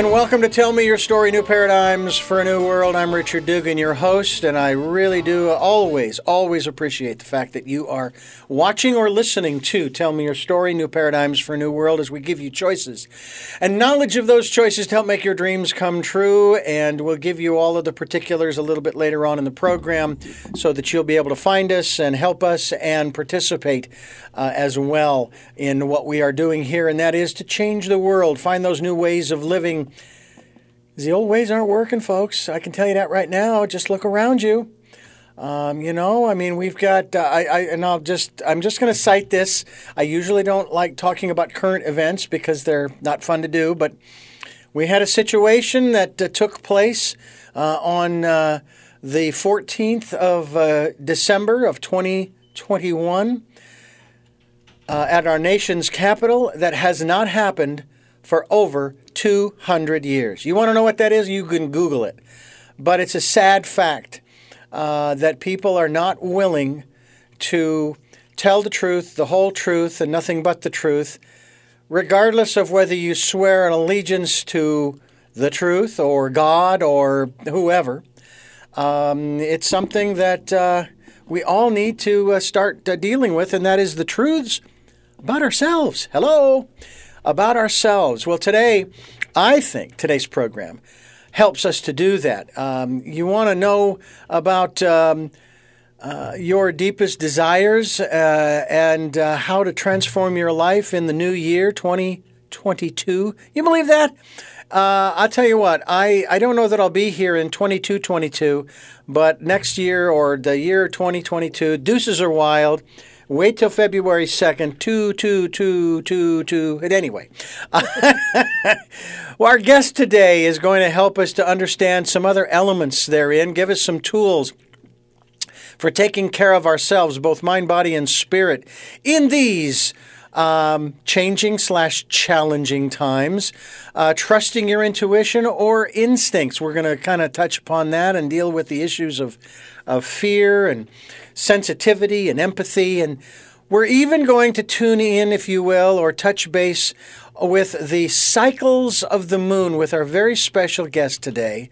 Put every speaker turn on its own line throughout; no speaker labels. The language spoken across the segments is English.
And welcome to Tell Me Your Story New Paradigms for a New World. I'm Richard Dugan, your host, and I really do always, always appreciate the fact that you are watching or listening to Tell Me Your Story New Paradigms for a New World as we give you choices and knowledge of those choices to help make your dreams come true. And we'll give you all of the particulars a little bit later on in the program so that you'll be able to find us and help us and participate uh, as well in what we are doing here, and that is to change the world, find those new ways of living the old ways aren't working, folks. I can tell you that right now. Just look around you. Um, you know, I mean, we've got. Uh, I, I and I'll just. I'm just going to cite this. I usually don't like talking about current events because they're not fun to do. But we had a situation that uh, took place uh, on uh, the 14th of uh, December of 2021 uh, at our nation's capital that has not happened for over 200 years. You want to know what that is? You can Google it. But it's a sad fact uh, that people are not willing to tell the truth, the whole truth, and nothing but the truth, regardless of whether you swear an allegiance to the truth or God or whoever. Um, it's something that uh, we all need to uh, start uh, dealing with, and that is the truths about ourselves. Hello about ourselves. Well, today, I think today's program helps us to do that. Um, you want to know about um, uh, your deepest desires uh, and uh, how to transform your life in the new year 2022. You believe that? Uh, I'll tell you what, I, I don't know that I'll be here in 22 22, but next year or the year 2022, deuces are wild. Wait till February 2nd, 2, 2, 2, 2, 2. And anyway, well, our guest today is going to help us to understand some other elements therein, give us some tools for taking care of ourselves, both mind, body, and spirit, in these um, changing slash challenging times, uh, trusting your intuition or instincts. We're going to kind of touch upon that and deal with the issues of, of fear and sensitivity and empathy. And we're even going to tune in, if you will, or touch base with the cycles of the moon with our very special guest today,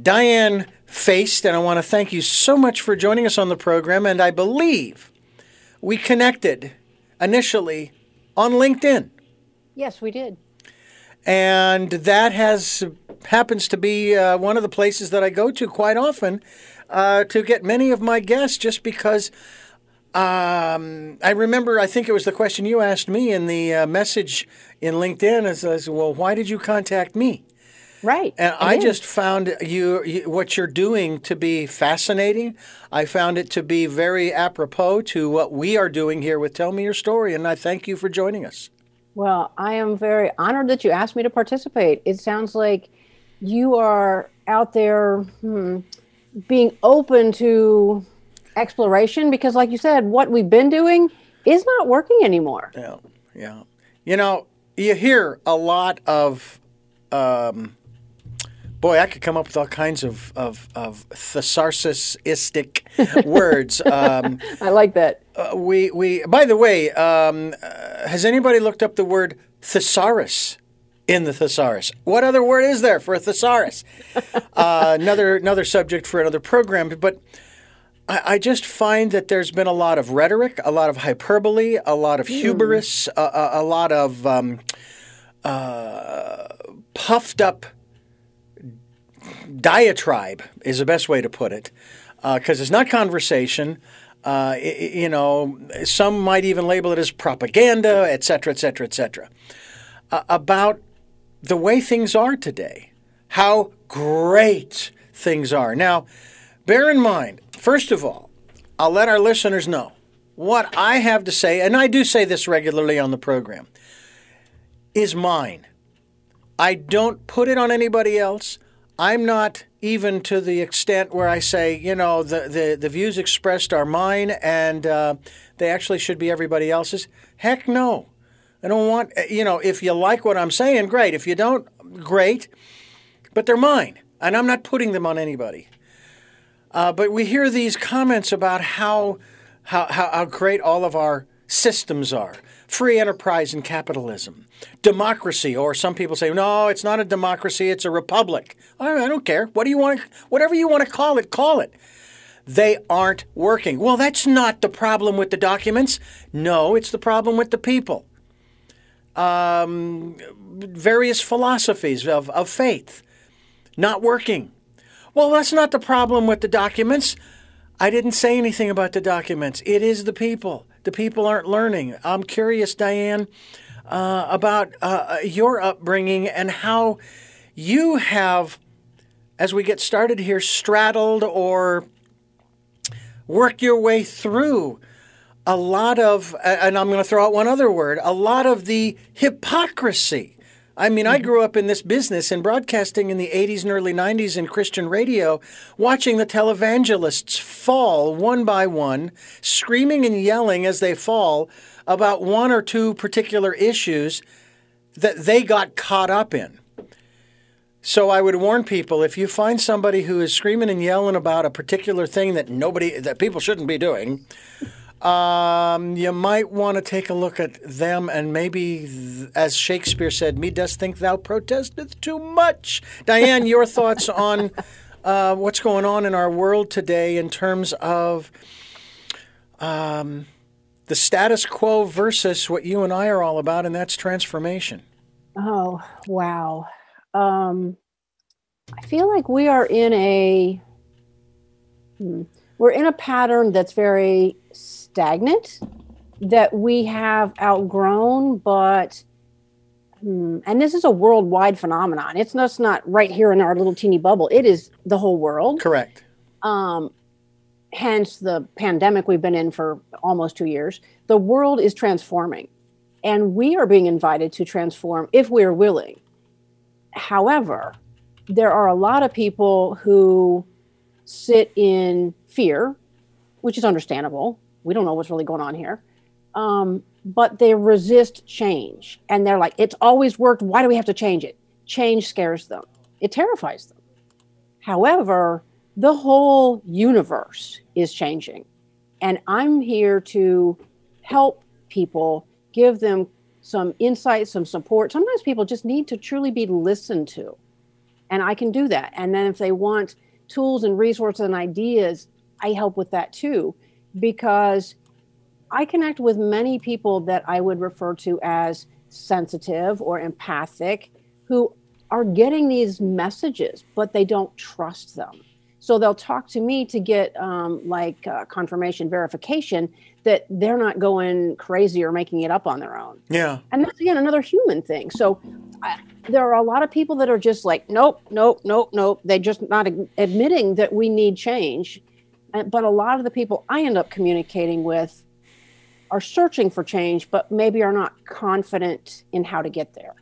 Diane Faced. And I want to thank you so much for joining us on the program. And I believe we connected initially on LinkedIn.
Yes, we did.
And that has happens to be uh, one of the places that I go to quite often uh, to get many of my guests just because um, I remember, I think it was the question you asked me in the uh, message in LinkedIn is, is, well, why did you contact me?
Right.
And I, I just found you, you, what you're doing to be fascinating. I found it to be very apropos to what we are doing here with Tell Me Your Story, and I thank you for joining us.
Well, I am very honored that you asked me to participate. It sounds like you are out there hmm, being open to exploration because like you said what we've been doing is not working anymore.
Yeah yeah. You know you hear a lot of um, boy i could come up with all kinds of of, of thesaurusistic words um,
i like that.
uh, we we by the way um, uh, has anybody looked up the word thesaurus in the thesaurus. What other word is there for a thesaurus? uh, another another subject for another program. But I, I, just find that there's been a lot of rhetoric, a lot of hyperbole, a lot of hmm. hubris, mm. a, a, a, lot of um, uh, puffed up diatribe is the best way to put it, because uh, it's not conversation. Uh, you know, some might even label it as propaganda, et cetera, et cetera, et cetera, uh, about the way things are today, how great things are. Now, bear in mind, first of all, I'll let our listeners know what I have to say, and I do say this regularly on the program, is mine. I don't put it on anybody else. I'm not even to the extent where I say, you know, the, the, the views expressed are mine and uh, they actually should be everybody else's. Heck no. I don't want, eh, you know, if you like what I'm saying, great. If you don't, great. But they're mine, and I'm not putting them on anybody. Uh, but we hear these comments about how, how, how, how great all of our systems are free enterprise and capitalism, democracy, or some people say, no, it's not a democracy, it's a republic. I don't care. What do you want? Whatever you want to call it, call it. They aren't working. Well, that's not the problem with the documents. No, it's the problem with the people. Um, various philosophies of, of faith not working. Well, that's not the problem with the documents. I didn't say anything about the documents. It is the people. The people aren't learning. I'm curious, Diane, uh, about uh, your upbringing and how you have, as we get started here, straddled or worked your way through a lot of, and I'm going to throw out one other word, a lot of the hypocrisy I mean, I mm-hmm. grew up in this business in broadcasting in the 80s and early 90s in Christian radio, watching the televangelists fall one by one, screaming and yelling as they fall about one or two particular issues that they got caught up in. So I would warn people if you find somebody who is screaming and yelling about a particular thing that nobody that people shouldn't be doing, um, you might want to take a look at them and maybe, as Shakespeare said, "Me does think thou protesteth too much." Diane, your thoughts on uh, what's going on in our world today in terms of um, the status quo versus what you and I are all about, and that's transformation.
Oh wow! Um, I feel like we are in a hmm, we're in a pattern that's very stagnant that we have outgrown, but hmm, and this is a worldwide phenomenon. It's just not right here in our little teeny bubble. It is the whole world.
Correct.
Um, hence the pandemic we've been in for almost two years. The world is transforming, and we are being invited to transform if we're willing. However, there are a lot of people who sit in fear, which is understandable we don't know what's really going on here. Um, but they resist change and they're like, it's always worked. Why do we have to change it? Change scares them, it terrifies them. However, the whole universe is changing. And I'm here to help people, give them some insight, some support. Sometimes people just need to truly be listened to. And I can do that. And then if they want tools and resources and ideas, I help with that too because I connect with many people that I would refer to as sensitive or empathic who are getting these messages, but they don't trust them. So they'll talk to me to get um, like uh, confirmation verification that they're not going crazy or making it up on their own.
Yeah.
And that's again another human thing. So I, there are a lot of people that are just like, nope, nope, nope, nope. They're just not admitting that we need change but a lot of the people I end up communicating with are searching for change, but maybe are not confident in how to get there.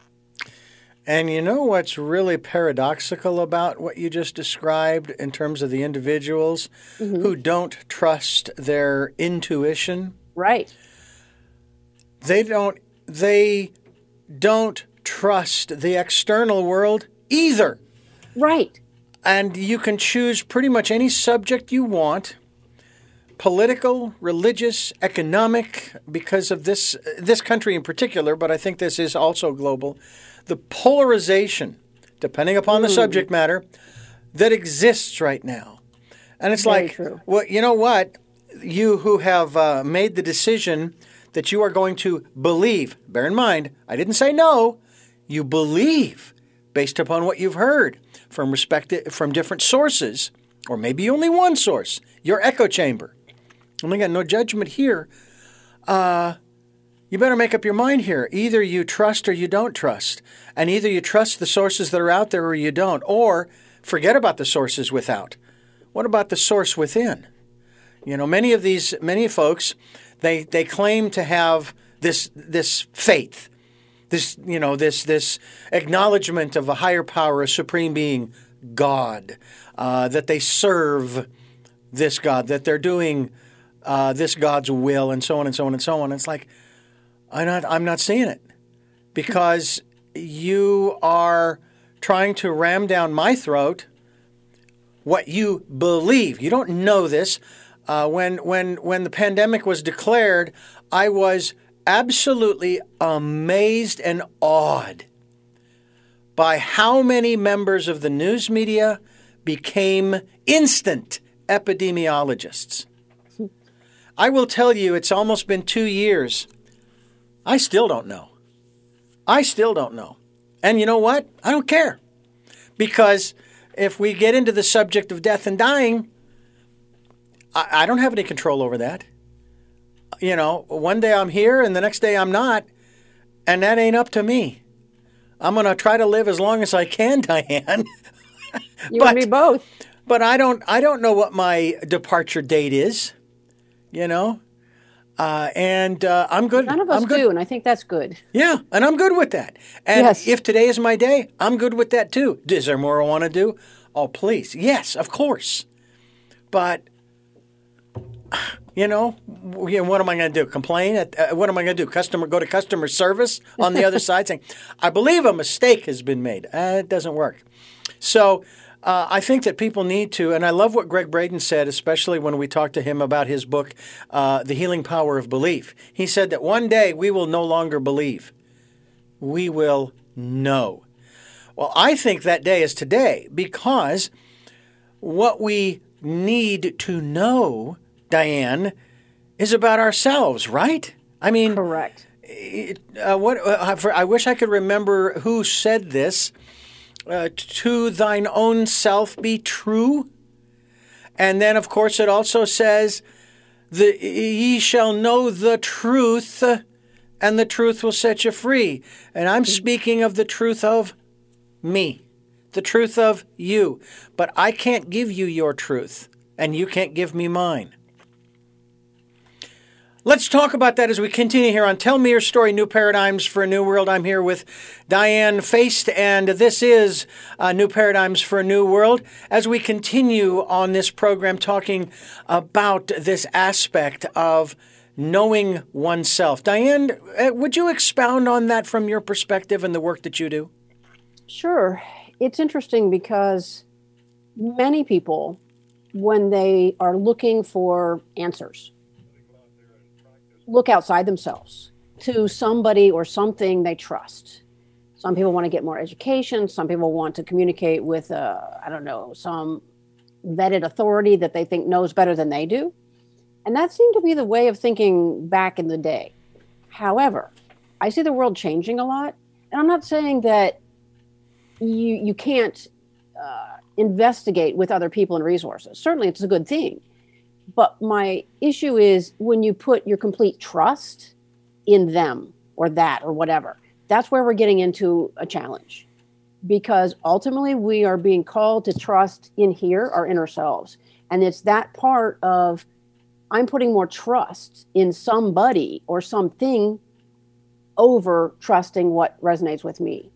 And you know what's really paradoxical about what you just described in terms of the individuals mm-hmm. who don't trust their intuition?
Right.
They don't they don't trust the external world either.
Right
and you can choose pretty much any subject you want political, religious, economic, because of this this country in particular, but I think this is also global. The polarization, depending upon the subject matter, that exists right now, and it's
Very
like,
true.
well, you know what? You who have uh, made the decision that you are going to believe. Bear in mind, I didn't say no. You believe based upon what you've heard from respected from different sources, or maybe only one source, your echo chamber. And again, no judgment here. Uh, you better make up your mind here. Either you trust or you don't trust. And either you trust the sources that are out there or you don't. Or forget about the sources without. What about the source within? You know, many of these many folks, they they claim to have this this faith this you know this this acknowledgement of a higher power, a supreme being, God, uh, that they serve this God, that they're doing uh, this God's will, and so on and so on and so on. It's like I'm not I'm not seeing it because you are trying to ram down my throat what you believe. You don't know this. Uh, when when when the pandemic was declared, I was absolutely amazed and awed by how many members of the news media became instant epidemiologists. I will tell you, it's almost been two years. I still don't know. I still don't know. And you know what? I don't care. Because if we get into the subject of death and dying, I, I don't have any control over that. You know, one day I'm here and the next day I'm not. And that ain't up to me. I'm going to try to live as long as I can, Diane.
you but, and me both.
But I don't. I don't know what my departure date is you know? Uh, and uh, I'm good.
None of us
I'm good.
do, and I think that's good.
Yeah, and I'm good with that. And
yes.
if today is my day, I'm good with that too. Is there more I want to do? Oh, please. Yes, of course. But, you know, what am I going to do? Complain? At, uh, what am I going to do? Customer Go to customer service on the other side saying, I believe a mistake has been made. Uh, it doesn't work. So, uh, I think that people need to, and I love what Gregg Braden said, especially when we talked to him about his book, uh, The Healing Power of Belief. He said that one day we will no longer believe, we will know. Well, I think that day is today because what we need to know, Diane, is about ourselves, right? I mean,
correct.
Uh, what uh, I wish I could remember who said this uh, to thine own self be true. And then, of course, it also says, the, ye shall know the truth, and the truth will set you free. And I'm speaking of the truth of me, the truth of you. But I can't give you your truth, and you can't give me mine. Let's talk about that as we continue here on Tell Me Your Story New Paradigms for a New World. I'm here with Diane Faced, and this is uh, New Paradigms for a New World as we continue on this program talking about this aspect of knowing oneself. Diane, uh, would you expound on that from your perspective and the work that you do?
Sure. It's interesting because many people, when they are looking for answers, look outside themselves to somebody or something they trust. Some people want to get more education. Some people want to communicate with, uh, I don't know, some vetted authority that they think knows better than they do. And that seemed to be the way of thinking back in the day. However, I see the world changing a lot. And I'm not saying that you, you can't uh, investigate with other people and resources. Certainly, it's a good thing. But my issue is when you put your complete trust in them or that or whatever, that's where we're getting into a challenge. Because ultimately, we are being called to trust in here, our inner selves. And it's that part of I'm putting more trust in somebody or something over trusting what resonates with me.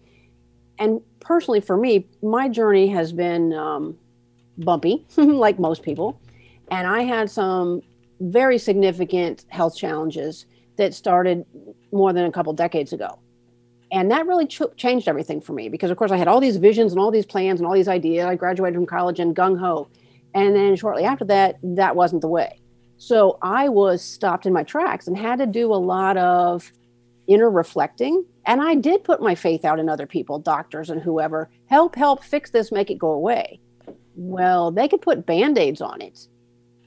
And personally, for me, my journey has been um, bumpy, like most people and I had some very significant health challenges that started more than a couple decades ago. And that really ch- changed everything for me because, of course, I had all these visions and all these plans and all these ideas. I graduated from college and gung ho. And then shortly after that, that wasn't the way. So I was stopped in my tracks and had to do a lot of inner reflecting. And I did put my faith out in other people, doctors and whoever, help, help, fix this, make it go away. Well, they could put band aids on it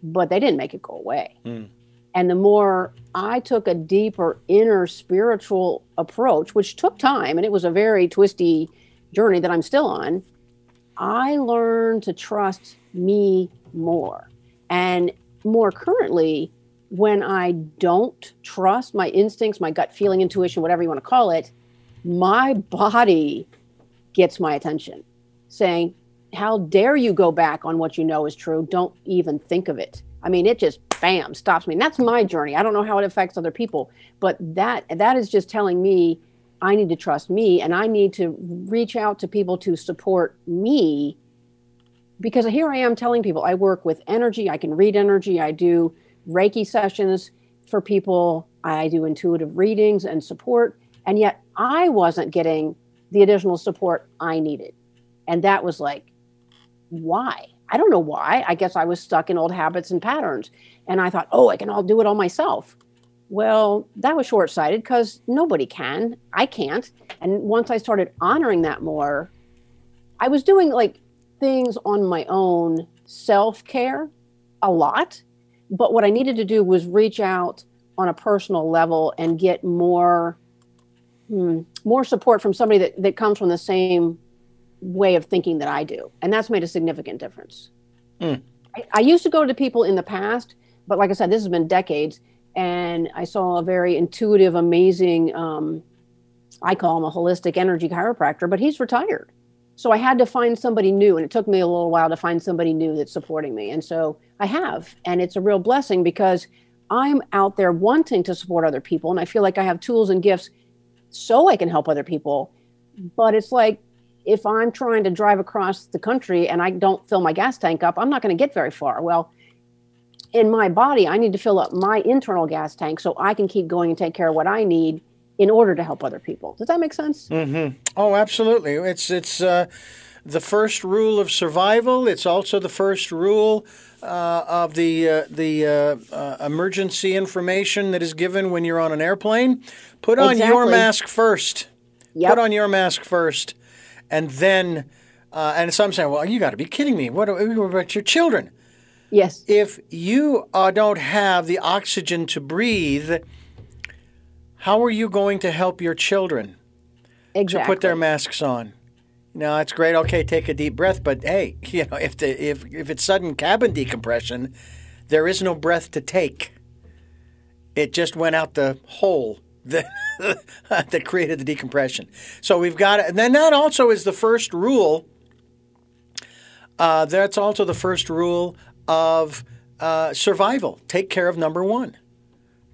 but they didn't make it go away. Mm. And the more I took a deeper inner spiritual approach, which took time and it was a very twisty journey that I'm still on, I learned to trust me more. And more currently, when I don't trust my instincts, my gut feeling, intuition, whatever you want to call it, my body gets my attention saying, how dare you go back on what you know is true? Don't even think of it. I mean, it just bam stops me. And that's my journey. I don't know how it affects other people, but that that is just telling me I need to trust me and I need to reach out to people to support me because here I am telling people I work with energy, I can read energy, I do Reiki sessions for people, I do intuitive readings and support, and yet I wasn't getting the additional support I needed. And that was like why? I don't know why. I guess I was stuck in old habits and patterns. And I thought, oh, I can all do it all myself. Well, that was short sighted because nobody can. I can't. And once I started honoring that more, I was doing like things on my own self care a lot. But what I needed to do was reach out on a personal level and get more hmm, more support from somebody that, that comes from the same way of thinking that I do. And that's made a significant difference. Mm. I, I used to go to people in the past, but like I said, this has been decades. And I saw a very intuitive, amazing, um, I call him a holistic energy chiropractor, but he's retired. So I had to find somebody new. And it took me a little while to find somebody new that's supporting me. And so I have. And it's a real blessing because I'm out there wanting to support other people. And I feel like I have tools and gifts so I can help other people. But it's like if I'm trying to drive across the country and I don't fill my gas tank up, I'm not going to get very far. Well, in my body, I need to fill up my internal gas tank so I can keep going and take care of what I need in order to help other people. Does that make sense?
Mm-hmm. Oh, absolutely. It's it's uh, the first rule of survival. It's also the first rule uh, of the uh, the uh, uh, emergency information that is given when you're on an airplane. Put on exactly. your mask first. Yep. Put on your mask first, and then. Uh, and some say, "Well, you got to be kidding me! What about your children?"
Yes.
If you uh, don't have the oxygen to breathe, how are you going to help your children
exactly.
to put their masks on? No, it's great. Okay, take a deep breath, but hey, you know, if the if if it's sudden cabin decompression, there is no breath to take. It just went out the hole that that created the decompression. So we've got it. And then that also is the first rule. Uh, that's also the first rule of uh, survival. Take care of number one,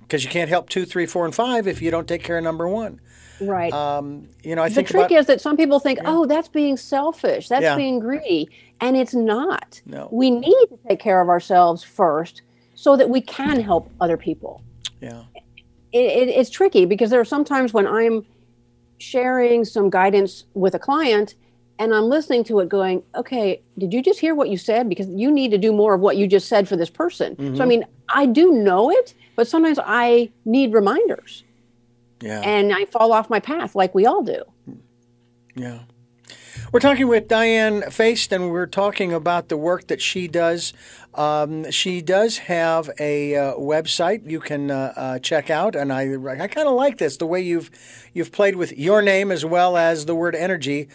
because you can't help two, three, four, and five if you don't take care of number one.
Right.
Um, you know, I
the
think
the trick
about,
is that some people think, yeah. "Oh, that's being selfish. That's yeah. being greedy," and it's not.
No.
We need to take care of ourselves first, so that we can help other people.
Yeah.
It, it, it's tricky because there are sometimes when I'm sharing some guidance with a client and I'm listening to it going, okay, did you just hear what you said? Because you need to do more of what you just said for this person. Mm-hmm. So, I mean, I do know it, but sometimes I need reminders.
Yeah.
And I fall off my path like we all do.
Yeah. We're talking with Diane Feist, and we're talking about the work that she does. Um, she does have a uh, website you can uh, uh, check out, and I I kind of like this the way you've you've played with your name as well as the word energy.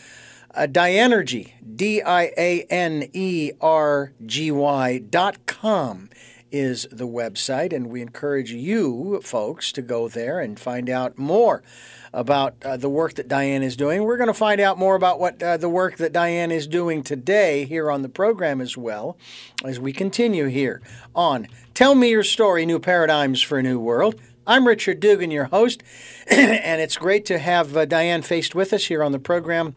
Uh, Dianergy, D I A N E R G Y dot com is the website, and we encourage you folks to go there and find out more about uh, the work that Diane is doing. We're going to find out more about what uh, the work that Diane is doing today here on the program as well as we continue here on Tell Me Your Story New Paradigms for a New World. I'm Richard Dugan, your host, and it's great to have uh, Diane faced with us here on the program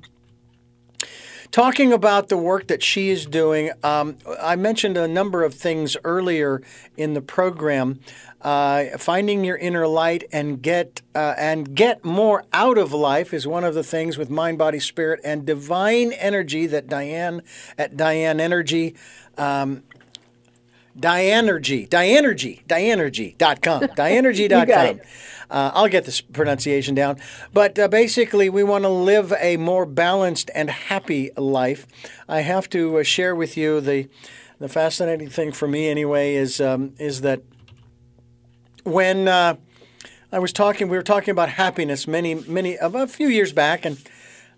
talking about the work that she is doing, um, I mentioned a number of things earlier in the program. Uh, finding your inner light and get uh, and get more out of life is one of the things with mind, body, spirit, and divine energy that Diane at Diane Energy. Um, Dianergy, Dianergy, Dianergy.com, Dianergy.com. Uh, I'll get this pronunciation down. But uh, basically, we want to live a more balanced and happy life. I have to uh, share with you the the fascinating thing for me, anyway, is um, is that when uh, I was talking, we were talking about happiness many many a few years back, and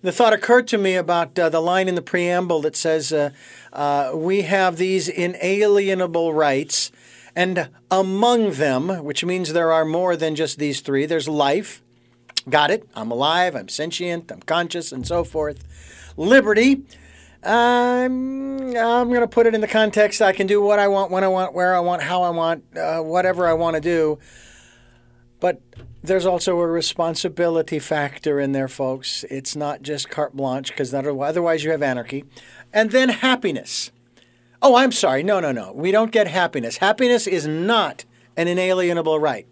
the thought occurred to me about uh, the line in the preamble that says, uh, "We have these inalienable rights." And among them, which means there are more than just these three, there's life. Got it. I'm alive, I'm sentient, I'm conscious, and so forth. Liberty. Um, I'm going to put it in the context I can do what I want, when I want, where I want, how I want, uh, whatever I want to do. But there's also a responsibility factor in there, folks. It's not just carte blanche, because otherwise you have anarchy. And then happiness. Oh, I'm sorry. No, no, no. We don't get happiness. Happiness is not an inalienable right.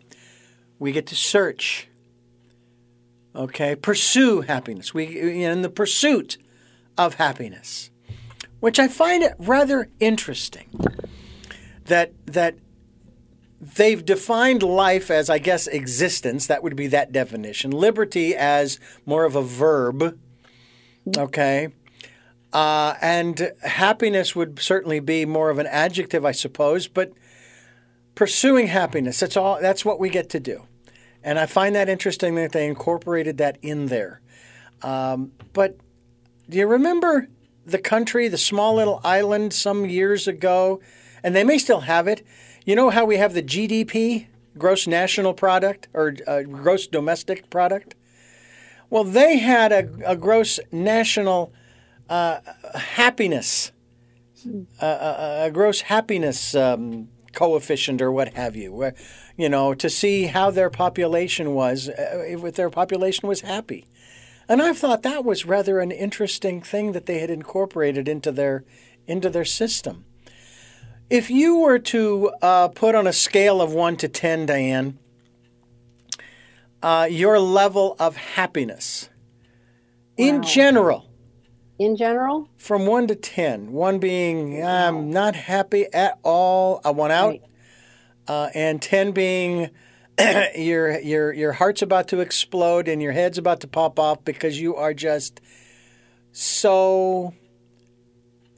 We get to search. Okay, pursue happiness. We in the pursuit of happiness, which I find it rather interesting that that they've defined life as, I guess, existence. That would be that definition. Liberty as more of a verb. Okay. Uh, and happiness would certainly be more of an adjective, I suppose. But pursuing happiness, that's all. That's what we get to do. And I find that interesting that they incorporated that in there. Um, but do you remember the country, the small little island some years ago? And they may still have it. You know how we have the GDP, gross national product, or uh, gross domestic product? Well, they had a, a gross national uh, happiness, uh, a, a, gross happiness um, coefficient, or what have you. Where, you know, to see how their population was, uh, if their population was happy. And I thought that was rather an interesting thing that they had incorporated into their into their system. If you were to uh, put on a scale of one to ten, Diane, uh, your level of happiness wow. in general.
In general?
From one to ten. One being I'm um, not happy at all. I want out. Right. Uh, and ten being your your your heart's about to explode and your head's about to pop off because you are just so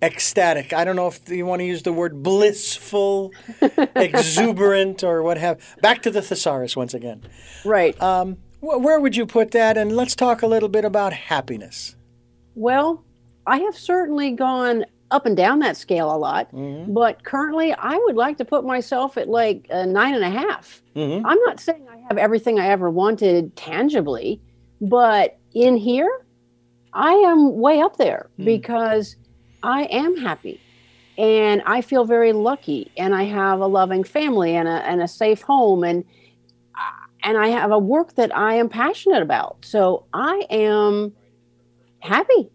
ecstatic. I don't know if you want to use the word blissful, exuberant, or what have. Back to the thesaurus once again.
Right.
Um, wh- where would you put that? And let's talk a little bit about happiness.
Well, I have certainly gone up and down that scale a lot, mm-hmm. but currently I would like to put myself at like a nine and a half. Mm-hmm. I'm not saying I have everything I ever wanted tangibly, but in here, I am way up there mm-hmm. because I am happy and I feel very lucky and I have a loving family and a, and a safe home and and I have a work that I am passionate about. So I am happy.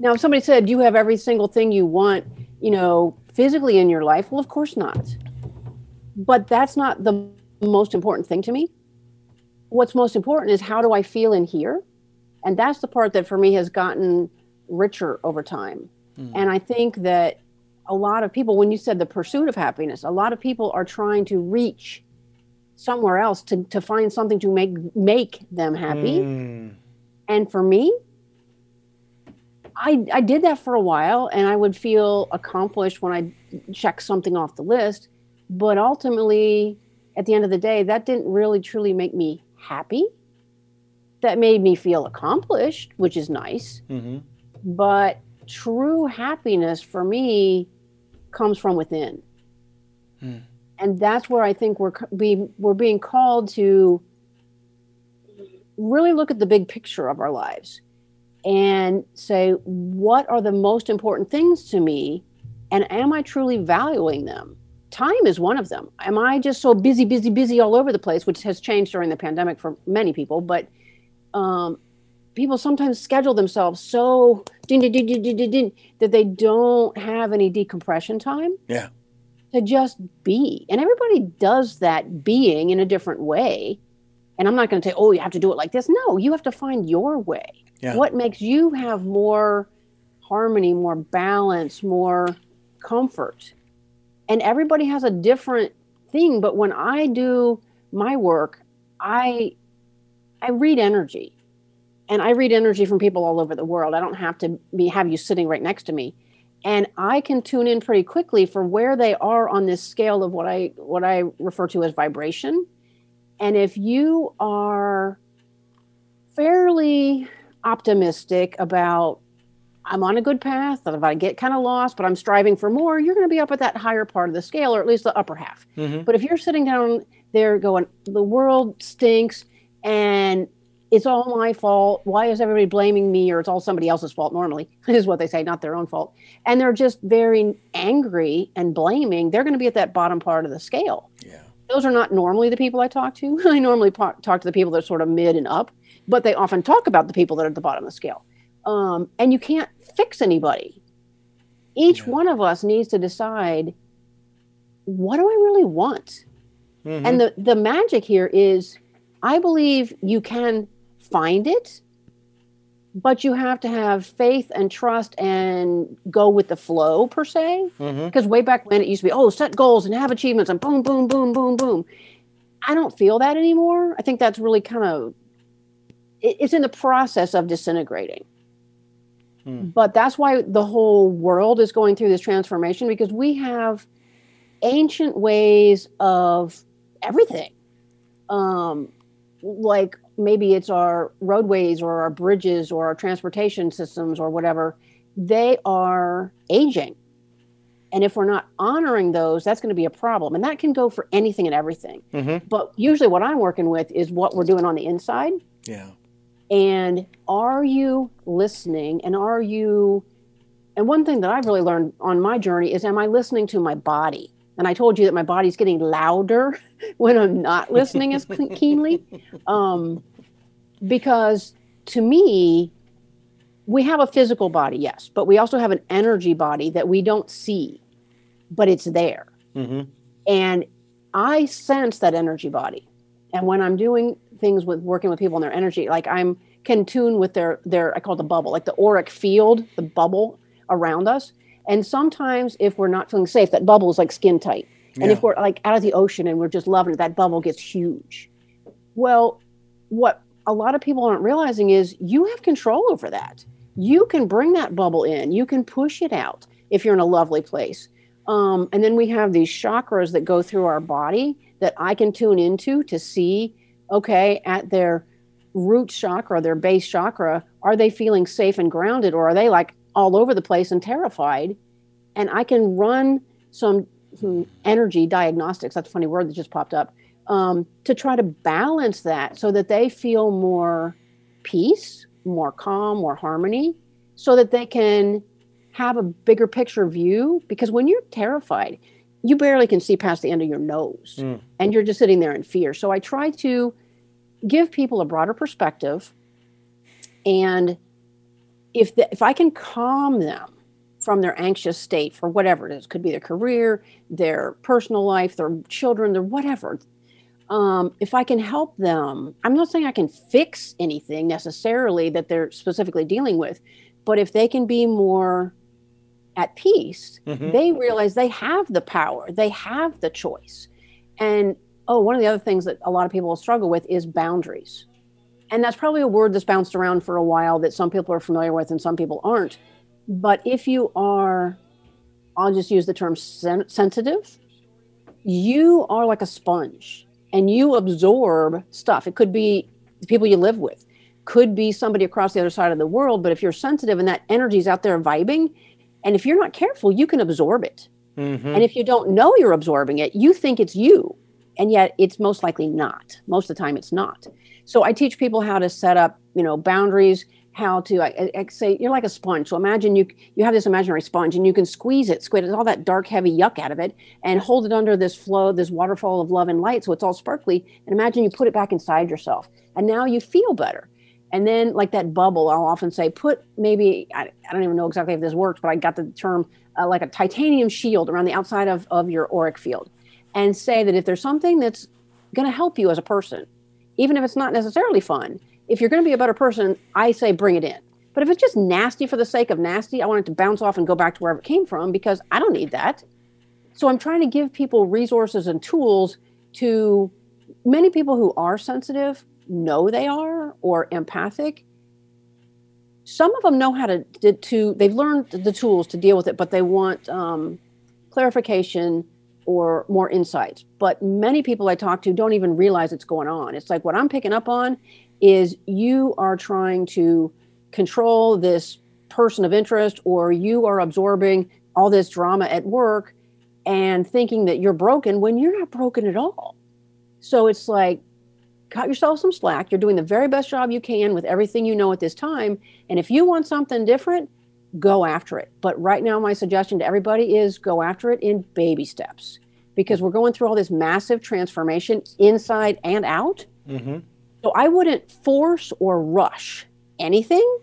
Now, if somebody said, you have every single thing you want, you know, physically in your life, well, of course not. But that's not the most important thing to me. What's most important is how do I feel in here? And that's the part that for me has gotten richer over time. Mm. And I think that a lot of people, when you said the pursuit of happiness, a lot of people are trying to reach somewhere else to, to find something to make make them happy. Mm. And for me, I, I did that for a while and I would feel accomplished when I checked something off the list. But ultimately, at the end of the day, that didn't really truly make me happy that made me feel accomplished, which is nice. Mm-hmm. But true happiness for me comes from within. Mm. And that's where I think we're we're being called to really look at the big picture of our lives and say what are the most important things to me and am I truly valuing them? Time is one of them. Am I just so busy busy busy all over the place which has changed during the pandemic for many people, but um, people sometimes schedule themselves so that they don't have any decompression time.
Yeah.
To just be. And everybody does that being in a different way. And I'm not going to say, oh, you have to do it like this. No, you have to find your way. Yeah. What makes you have more harmony, more balance, more comfort? And everybody has a different thing. But when I do my work, I I read energy. And I read energy from people all over the world. I don't have to be have you sitting right next to me. And I can tune in pretty quickly for where they are on this scale of what I what I refer to as vibration. And if you are fairly optimistic about I'm on a good path, that if I get kind of lost, but I'm striving for more, you're going to be up at that higher part of the scale, or at least the upper half. Mm-hmm. But if you're sitting down there going, the world stinks, and it's all my fault. Why is everybody blaming me? Or it's all somebody else's fault normally, is what they say, not their own fault. And they're just very angry and blaming. They're going to be at that bottom part of the scale.
Yeah.
Those are not normally the people I talk to. I normally talk to the people that are sort of mid and up, but they often talk about the people that are at the bottom of the scale. Um, and you can't fix anybody. Each yeah. one of us needs to decide what do I really want? Mm-hmm. And the, the magic here is I believe you can find it but you have to have faith and trust and go with the flow per se. Because way back when it used to be, oh, set goals and have achievements and boom, boom, boom, boom, boom. I don't feel that anymore. I think that's really kind of it's in the process of disintegrating. But that's why the whole world is going through this transformation because we have ancient ways of everything. Um, like maybe it's our roadways or our bridges or our transportation systems or whatever, they are aging. And if we're not honoring those, that's going to be a problem. And that can go for anything and everything.
Mm-hmm.
But usually, what I'm working with is what we're doing on the inside.
Yeah.
And are you listening? And are you, and one thing that I've really learned on my journey is, am I listening to my body? And I told you that my body's getting louder when I'm not listening as keenly. Um, because to me, we have a physical body, yes, but we also have an energy body that we don't see, but it's there.
Mm-hmm.
And I sense that energy body. And when I'm doing things with working with people and their energy, like I'm can tune with their their I call it the bubble, like the auric field, the bubble around us. And sometimes if we're not feeling safe, that bubble is like skin tight. And
Yeah.
if we're like out of the ocean and we're just loving it, that bubble gets huge. Well, what a lot of people aren't realizing is you have control over that. You can bring that bubble in, you can push it out if you're in a lovely place. Um, and then we have these chakras that go through our body that I can tune into to see, okay, at their root chakra, their base chakra, are they feeling safe and grounded or are they like all over the place and terrified? And I can run some energy diagnostics, that's a funny word that just popped up, um, to try to balance that so that they feel more peace, more calm, more harmony, so that they can have a bigger picture view. Because when you're terrified, you barely can see past the end of your nose
Mm.
and you're just sitting there in fear. So I try to give people a broader perspective. And if, the, if I can calm them from their anxious state for whatever it is, could be their career, their personal life, their children, their whatever. Um, if I can help them, I'm not saying I can fix anything necessarily that they're specifically dealing with, but if they can be more at peace,
Mhm.
they realize they have the power, they have the choice. And oh, one of the other things that a lot of people will struggle with is boundaries. And that's probably a word that's bounced around for a while that some people are familiar with and some people aren't. But if you are, I'll just use the term sen- sensitive, you are like a sponge and you absorb stuff. It could be the people you live with, could be somebody across the other side of the world. But if you're sensitive and that energy's out there vibing, and if you're not careful, you can absorb it.
Mm-hmm.
And if you don't know you're absorbing it, you think it's you. And yet it's most likely not. Most of the time it's not. So I teach people how to set up, you know, boundaries, how to I, I say you're like a sponge. So imagine you you have this imaginary sponge and you can squeeze it, squeeze all that dark, heavy yuck out of it, and hold it under this flow, this waterfall of love and light. So it's all sparkly. And imagine you put it back inside yourself. And now you feel better. And then, like that bubble, I'll often say, put maybe, I, I don't even know exactly if this works, but I got the term uh, like a titanium shield around the outside of, of your auric field. And say that if there's something that's going to help you as a person, even if it's not necessarily fun, if you're going to be a better person, I say bring it in. But if it's just nasty for the sake of nasty, I want it to bounce off and go back to wherever it came from because I don't need that. So I'm trying to give people resources and tools to many people who are sensitive know they are or empathic some of them know how to, to, they've learned the tools to deal with it but they want um, clarification or more insights but many people i talk to don't even realize it's going on it's like what i'm picking up on is you are trying to control this person of interest or you are absorbing all this drama at work and thinking that you're broken when you're not broken at all so it's like cut yourself some slack. You're doing the very best job you can with everything you know at this time. And if you want something different, go after it. But right now, my suggestion to everybody is go after it in baby steps because we're going through all this massive transformation inside and out.
Mm-hmm.
So I wouldn't force or rush anything.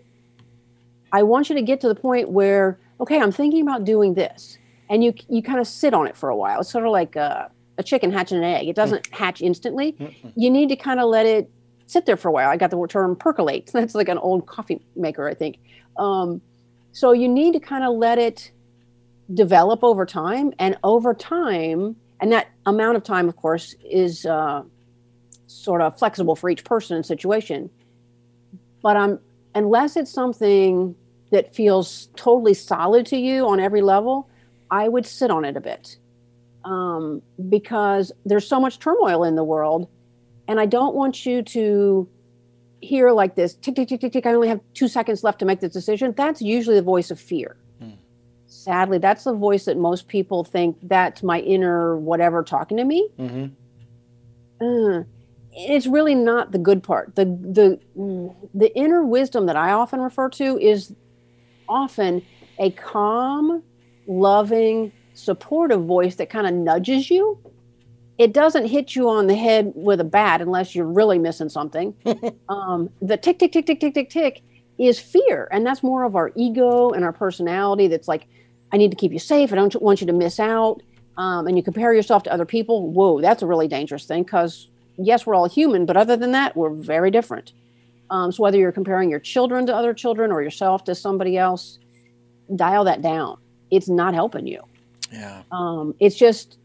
I want you to get to the point where, okay, I'm thinking about doing this. And you, you kind of sit on it for a while. It's sort of like a, a chicken hatching an egg. It doesn't hatch instantly. You need to kind of let it sit there for a while. I got the term percolate. That's like an old coffee maker, I think. Um, so you need to kind of let it develop over time, and over time, and that amount of time, of course, is uh, sort of flexible for each person and situation. But um, unless it's something that feels totally solid to you on every level, I would sit on it a bit um, because there's so much turmoil in the world. And I don't want you to hear like this tick, tick, tick, tick, tick. I only have two seconds left to make this decision. That's usually the voice of fear. Hmm. Sadly, that's the voice that most people think that's my inner whatever talking to me. Mm-hmm. Uh, it's really not the good part. The the the inner wisdom that I often refer to is often a calm, loving, supportive voice that kind of nudges you. It doesn't hit you on the head with a bat unless you're really missing something. um, the tick, tick, tick, tick, tick, tick, tick is fear. And that's more of our ego and our personality that's like, I need to keep you safe. I don't want you to miss out. Um, and you compare yourself to other people. Whoa, that's a really dangerous thing because, yes, we're all human, but other than that, we're very different. Um, so whether you're comparing your children to other children or yourself to somebody else, dial that down. It's not helping you.
Yeah.
Um, it's just,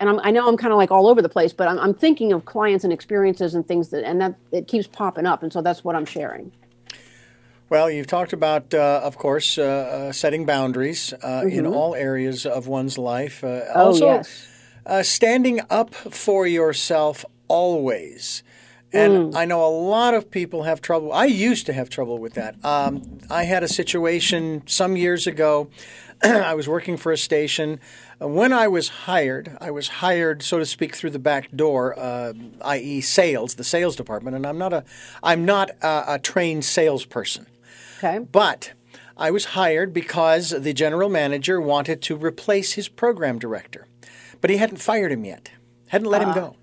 and I'm, i know I'm kind of like all over the place, but I'm, I'm, thinking of clients and experiences and things that, and that it keeps popping up, and so that's what I'm sharing.
Well, you've talked about, uh, of course, uh, uh, setting boundaries uh, mm-hmm. in all areas of one's life.
Uh, oh, also, yes.
Uh, standing up for yourself always. And mm. I know a lot of people have trouble. I used to have trouble with that. Um, I had a situation some years ago. I was working for a station. Uh, when I was hired, I was hired, so to speak, through the back door, uh, i.e., sales, the sales department. And I'm not a, I'm not a, a trained salesperson.
Okay.
But I was hired because the general manager wanted to replace his program director, but he hadn't fired him yet, hadn't let uh. him go.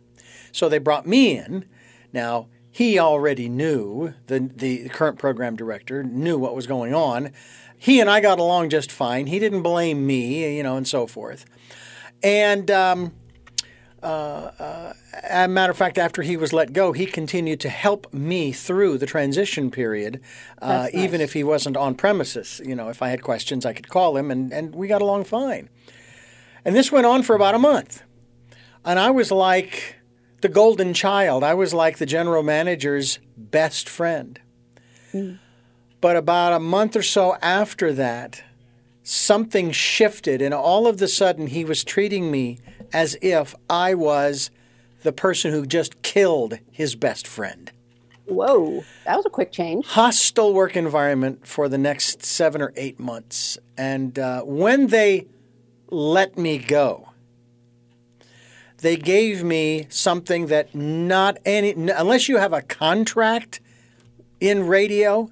So they brought me in now, he already knew, the, the current program director knew what was going on. He and I got along just fine. He didn't blame me, you know, and so forth. And um, uh, uh, as a matter of fact, after he was let go, he continued to help me through the transition period, uh, nice. even if he wasn't on premises. You know, if I had questions, I could call him, and, and we got along fine. And this went on for about a month. And I was like, the golden child. I was like the general manager's best friend. Mm. But about a month or so after that, something shifted, and all of a sudden, he was treating me as if I was the person who just killed his best friend.
Whoa, that was a quick change.
Hostile work environment for the next seven or eight months. And uh, when they let me go, they gave me something that not any unless you have a contract in radio,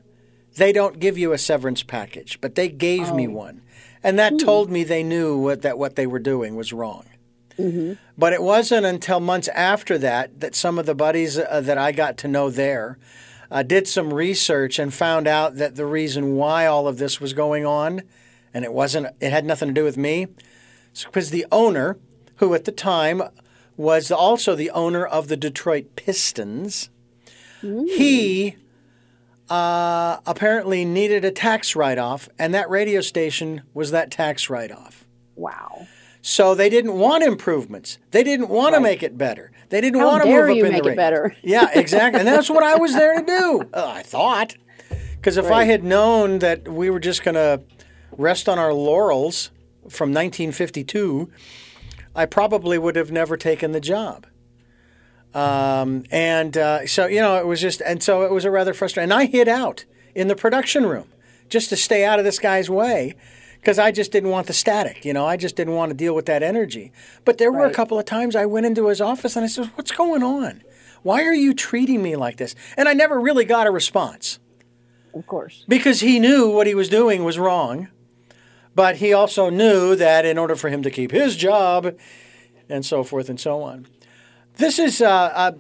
they don't give you a severance package, but they gave oh. me one. And that mm-hmm. told me they knew what, that what they were doing was wrong. Mm-hmm. But it wasn't until months after that that some of the buddies uh, that I got to know there uh, did some research and found out that the reason why all of this was going on, and it wasn't, it had nothing to do with me, because the owner who at the time was also the owner of the Detroit Pistons. Mm. He uh, apparently needed a tax write off, and that radio station was that tax write off.
Wow.
So they didn't want improvements. They didn't want right. to make it better. They didn't
How
want to move up
you
in
make
the
it better?
yeah, exactly. And that's what I was there to do. Uh, I thought, because if right. I had known that we were just going to rest on our laurels from 1952 I probably would have never taken the job. Um, and uh, so, you know, it was just, and so it was a rather frustrating. And I hid out in the production room just to stay out of this guy's way because I just didn't want the static. You know, I just didn't want to deal with that energy. But there were a couple of times I went into his office and I said, What's going on? Why are you treating me like this? And I never really got a response.
Of course.
Because he knew what he was doing was wrong. But he also knew that in order for him to keep his job and so forth and so on. This is uh,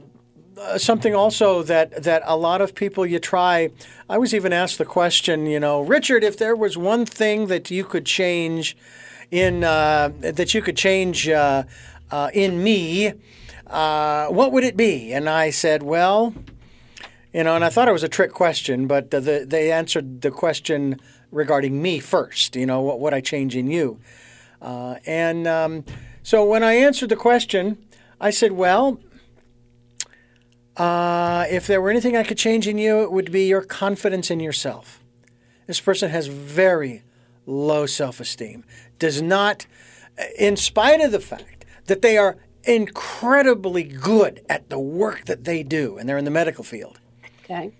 uh, something also that, that a lot of people you try. I was even asked the question, you know, Richard, if there was one thing that you could change in, uh, that you could change uh, uh, in me, uh, what would it be? And I said, well, You know, and I thought it was a trick question, but the, the, they answered the question regarding me first. You know, what would I change in you? And um, so when I answered the question, I said, well, uh, if there were anything I could change in you, it would be your confidence in yourself. This person has very low self esteem, does not, in spite of the fact that they are incredibly good at the work that they do, and they're in the medical field.
Okay.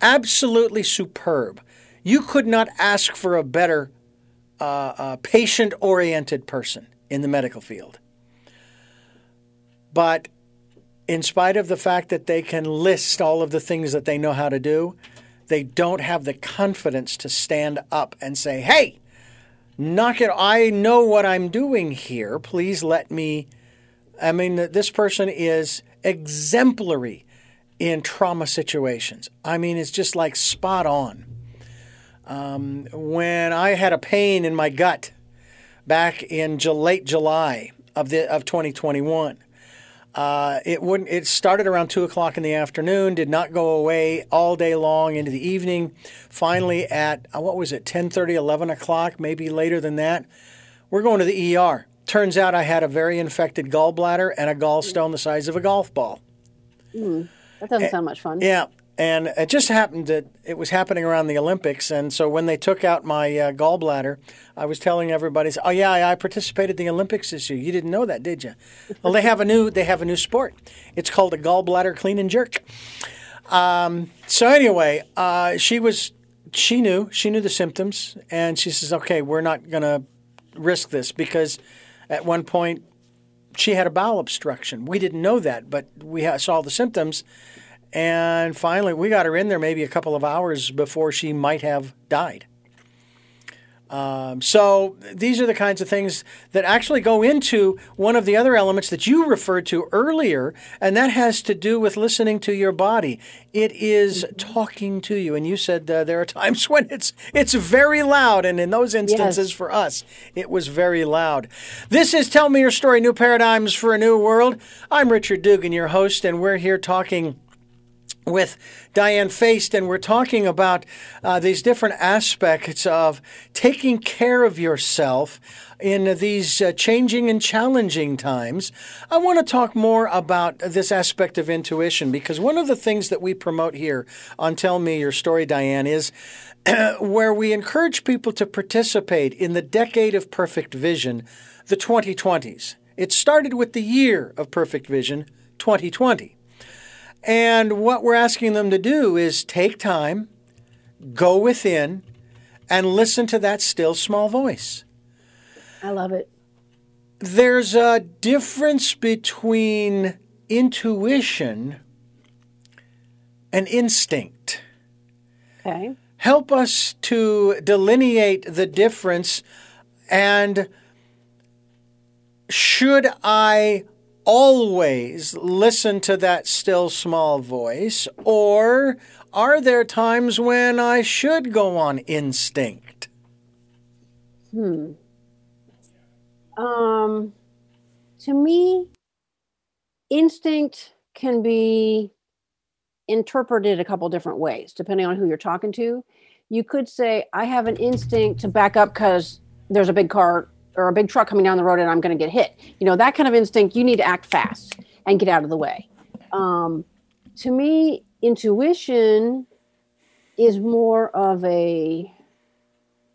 Absolutely superb. You could not ask for a better uh, uh, patient oriented person in the medical field. But in spite of the fact that they can list all of the things that they know how to do, they don't have the confidence to stand up and say, hey, knock it. I know what I'm doing here. Please let me. I mean, this person is exemplary in trauma situations. I mean, it's just like spot on. Um, when I had a pain in my gut back in late July of the of 2021, uh, it wouldn't. It started around two o'clock in the afternoon. Did not go away all day long into the evening. Finally, at uh, what was it, 10:30, 11 o'clock, maybe later than that, we're going to the ER. Turns out I had a very infected gallbladder and a gallstone the size of a golf ball.
Mm, that doesn't sound much fun.
Yeah, and it just happened that it was happening around the Olympics, and so when they took out my uh, gallbladder, I was telling everybody, "Oh yeah, I participated in the Olympics this year. You didn't know that, did you?" well, they have a new they have a new sport. It's called a gallbladder clean and jerk. Um, so anyway, uh, she was she knew she knew the symptoms, and she says, "Okay, we're not going to risk this because at one point she had a bowel obstruction. We didn't know that, but we saw the symptoms." And finally, we got her in there maybe a couple of hours before she might have died. Um, so these are the kinds of things that actually go into one of the other elements that you referred to earlier, and that has to do with listening to your body. It is talking to you, and you said uh, there are times when it's it's very loud, and in those instances yes. for us, it was very loud. This is Tell Me Your Story: New Paradigms for a New World. I'm Richard Dugan, your host, and we're here talking with Diane Faced, and we're talking about uh, these different aspects of taking care of yourself in these uh, changing and challenging times. I want to talk more about this aspect of intuition because one of the things that we promote here on Tell Me Your Story, Diane, is where we encourage people to participate in the decade of perfect vision, the 2020s. It started with the year of perfect vision, 2020. And what we're asking them to do is take time, go within, and listen to that still small voice.
I love it.
There's a difference between intuition and instinct.
Okay.
Help us to delineate the difference and should I always listen to that still small voice, or are there times when I should go on instinct?
Hmm. Um, to me, instinct can be interpreted a couple different ways depending on who you're talking to. You could say, I have an instinct to back up because there's a big car or a big truck coming down the road and I'm going to get hit. You know, that kind of instinct, you need to act fast and get out of the way. Um, to me, intuition is more of a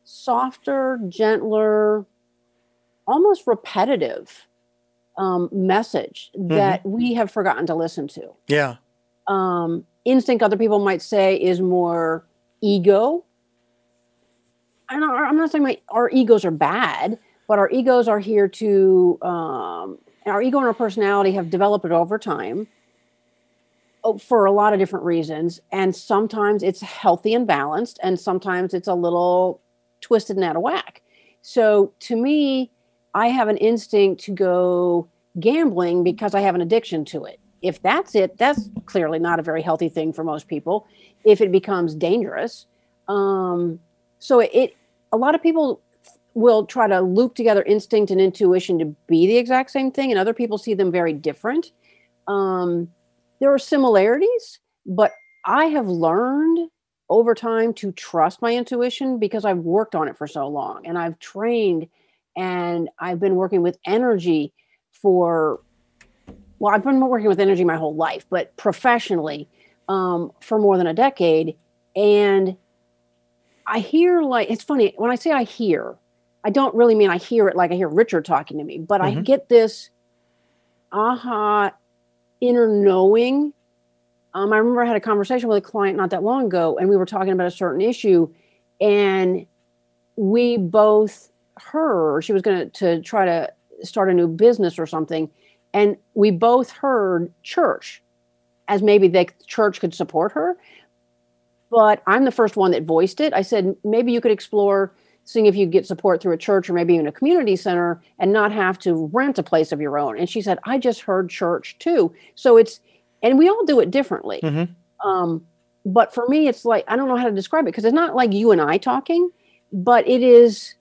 softer, gentler, almost repetitive um, message mm-hmm. that we have forgotten to listen to.
Yeah.
Um, instinct, other people might say, is more ego. I'm not saying my, our egos are bad, but our egos are here to um, our ego and our personality have developed it over time oh, for a lot of different reasons. And sometimes it's healthy and balanced and sometimes it's a little twisted and out of whack. So to me i have an instinct to go gambling because i have an addiction to it. If that's it that's clearly not a very healthy thing for most people. If it becomes dangerous um, so it a lot of people will try to loop together instinct and intuition to be the exact same thing, and other people see them very different. Um, there are similarities, but I have learned over time to trust my intuition because I've worked on it for so long and I've trained and I've been working with energy for well, I've been working with energy my whole life, but professionally um, for more than a decade. And I hear like it's funny when I say I hear, I don't really mean I hear it like I hear Richard talking to me, but mm-hmm. I get this aha inner knowing. Um, I remember I had a conversation with a client not that long ago, and we were talking about a certain issue, and we both heard she was going to try to start a new business or something, and we both heard church as maybe the church could support her. But I'm the first one that voiced it. I said maybe you could explore seeing if you get support through a church or maybe even a community center and not have to rent a place of your own. And she said, I just heard church too. So it's, and we all do it differently. Mm-hmm. Um, but for me, it's like, I don't know how to describe it because it's not like you and I talking, but it is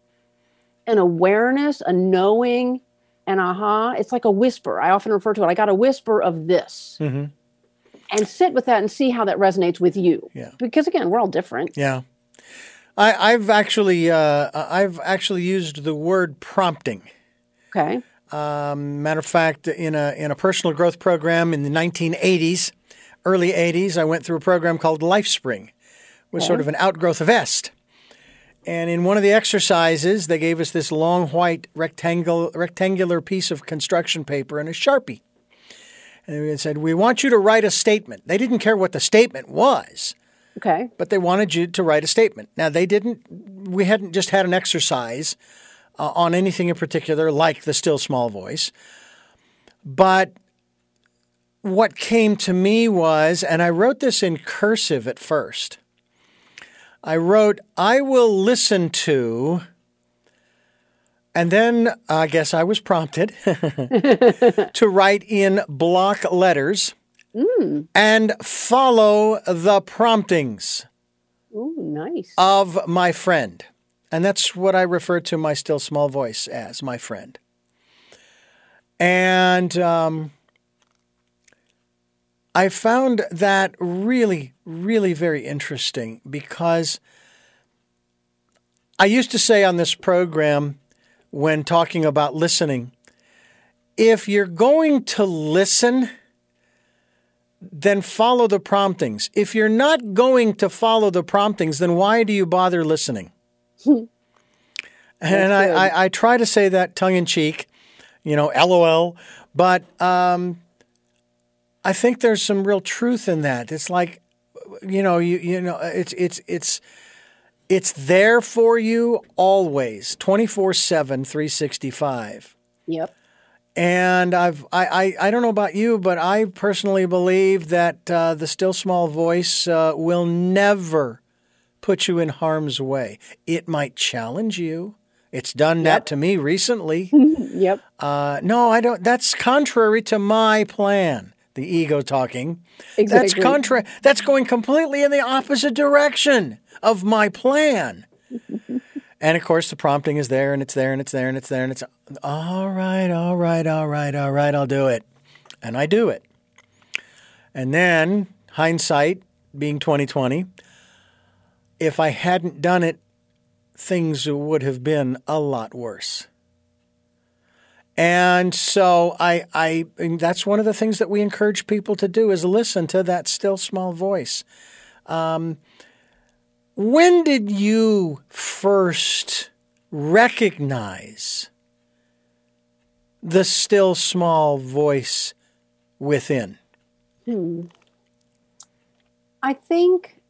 an awareness, a knowing, and aha. It's like a whisper. I often refer to it. I got a whisper of this. Mm-hmm. And sit with that and see how that resonates with you.
Yeah.
Because again, we're all different.
Yeah. I, have actually uh, I've actually used the word prompting.
Okay.
Um, matter of fact, in a in a personal growth program in the 1980s, early 80s, I went through a program called LifeSpring, was okay. sort of an outgrowth of EST. And in one of the exercises, they gave us this long white rectangle, rectangular piece of construction paper and a sharpie. And they said, "We want you to write a statement." They didn't care what the statement was.
Okay.
But they wanted you to write a statement. Now, they didn't, we hadn't just had an exercise uh, on anything in particular, like the still small voice. But what came to me was, and I wrote this in cursive at first. I wrote, I will listen to, and then I guess I was prompted to write in block letters mm. and follow the promptings
Ooh, nice.
of my friend. And that's what I refer to my still small voice as my friend. And um, I found that really, really very interesting because I used to say on this program when talking about listening if you're going to listen, then follow the promptings. If you're not going to follow the promptings, then why do you bother listening? and I, I, I, try to say that tongue in cheek, you know, LOL, but um, I think there's some real truth in that. It's like, you know, you you know, it's it's it's it's there for you always, 24/7, 365.
Yep.
And I've I, I, I don't know about you, but I personally believe that uh, the still small voice uh, will never put you in harm's way. It might challenge you. It's done yep. that to me recently.
yep.
Uh, no, I don't. That's contrary to my plan. The ego talking.
Exactly.
That's contrary. That's going completely in the opposite direction of my plan. And of course, the prompting is there, and it's there, and it's there, and it's there, and it's all right, all right, all right, all right, I'll do it. And I do it. And then, hindsight being 2020, if I hadn't done it, things would have been a lot worse. And so I, I that's one of the things that we encourage people to do is listen to that still small voice. Um, when did you first recognize the still small voice within?
Hmm. I think,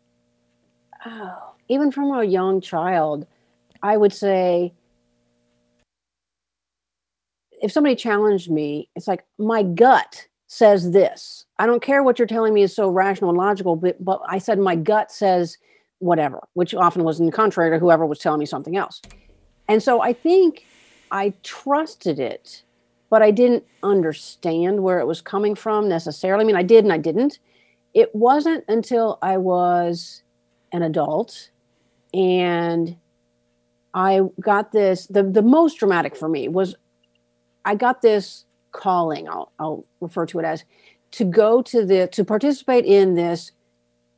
oh, even from a young child, I would say if somebody challenged me, it's like my gut says this. I don't care what you're telling me is so rational and logical, but, but I said my gut says whatever, which often was in contrary to whoever was telling me something else. And so I think I trusted it, but I didn't understand where it was coming from necessarily. I mean, I did and I didn't. It wasn't until I was an adult and I got this. The, the most dramatic for me was I got this calling, I'll, I'll refer to it as, to go to the, to participate in this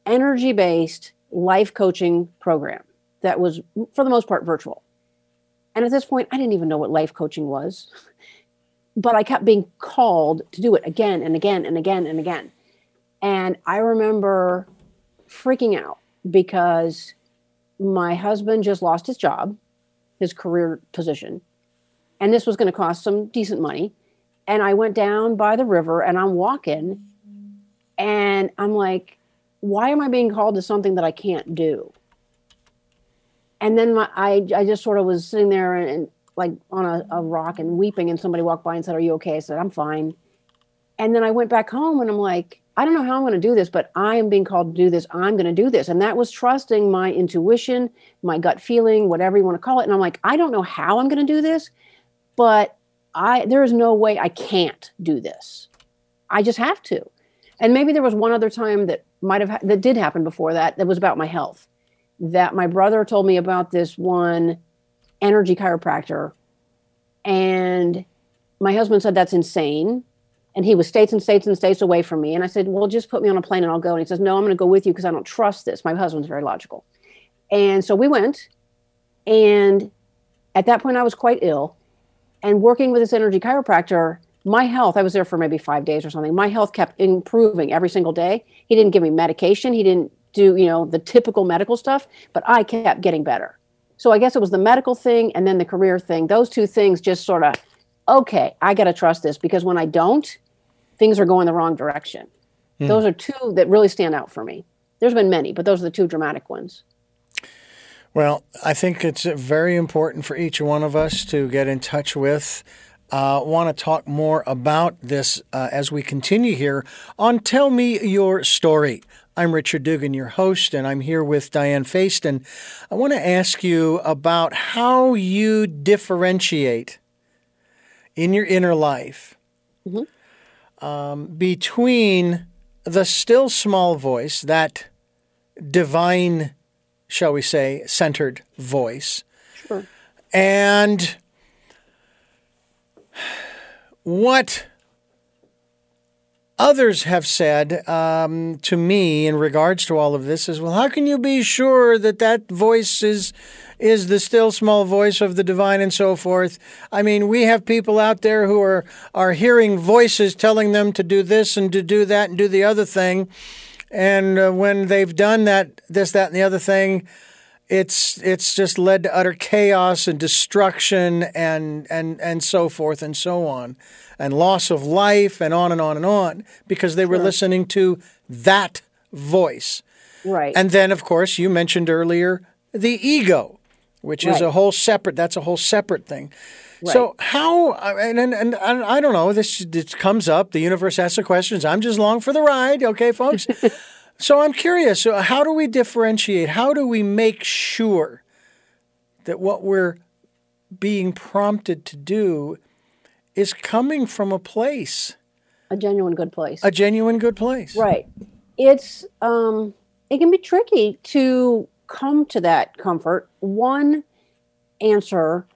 energy based life coaching program that was, for the most part, virtual. And at this point, I didn't even know what life coaching was, but I kept being called to do it again and again and again and again. And I remember freaking out because my husband just lost his job, his career position, and this was going to cost some decent money. And I went down by the river and I'm walking and I'm like, why am I being called to something that I can't do? And then my, I, I just sort of was sitting there and, and like on a, a rock and weeping. And somebody walked by and said, Are you okay? I said, I'm fine. And then I went back home and I'm like, I don't know how I'm going to do this, but I am being called to do this. I'm going to do this. And that was trusting my intuition, my gut feeling, whatever you want to call it. And I'm like, I don't know how I'm going to do this, but I there is no way I can't do this. I just have to. And maybe there was one other time that might have that did happen before that that was about my health. That my brother told me about this one energy chiropractor and my husband said that's insane and he was states and states and states away from me. And I said, Well, just put me on a plane and I'll go. And he says, No, I'm going to go with you because I don't trust this. My husband's very logical. And so we went. And at that point, I was quite ill. And working with this energy chiropractor, my health, I was there for maybe five days or something. My health kept improving every single day. He didn't give me medication. He didn't do, you know, the typical medical stuff, but I kept getting better. So I guess it was the medical thing and then the career thing. Those two things just sort of, okay, I got to trust this because when I don't, things are going the wrong direction. Hmm. Those are two that really stand out for me. There's been many, but those are the two dramatic ones.
Well, I think it's very important for each one of us to get in touch with. Uh, want to talk more about this uh, as we continue here on Tell Me Your Story. I'm Richard Dugan, your host, and I'm here with Diane Feist. And I want to ask you about how you differentiate in your inner life mm-hmm um, between the still small voice, that divine, shall we say, centered voice, sure. and what others have said um, to me in regards to all of this is, well, how can you be sure that that voice is is the still small voice of the divine and so forth. I mean, we have people out there who are, are hearing voices telling them to do this and to do that and do the other thing. And uh, when they've done that, this, that, and the other thing, it's it's just led to utter chaos and destruction and and and so forth and so on and loss of life and on and on and on because they were sure. listening to that voice
right
and then of course you mentioned earlier the ego which right. is a whole separate. That's a whole separate thing. Right. So how and, and and I don't know. This, this comes up. The universe asks the questions. I'm just along for the ride. Okay, folks. so I'm curious. So how do we differentiate? How do we make sure that what we're being prompted to do is coming from a place,
a genuine good place,
a genuine good place?
Right. It's um, it can be tricky to come to that comfort, one answer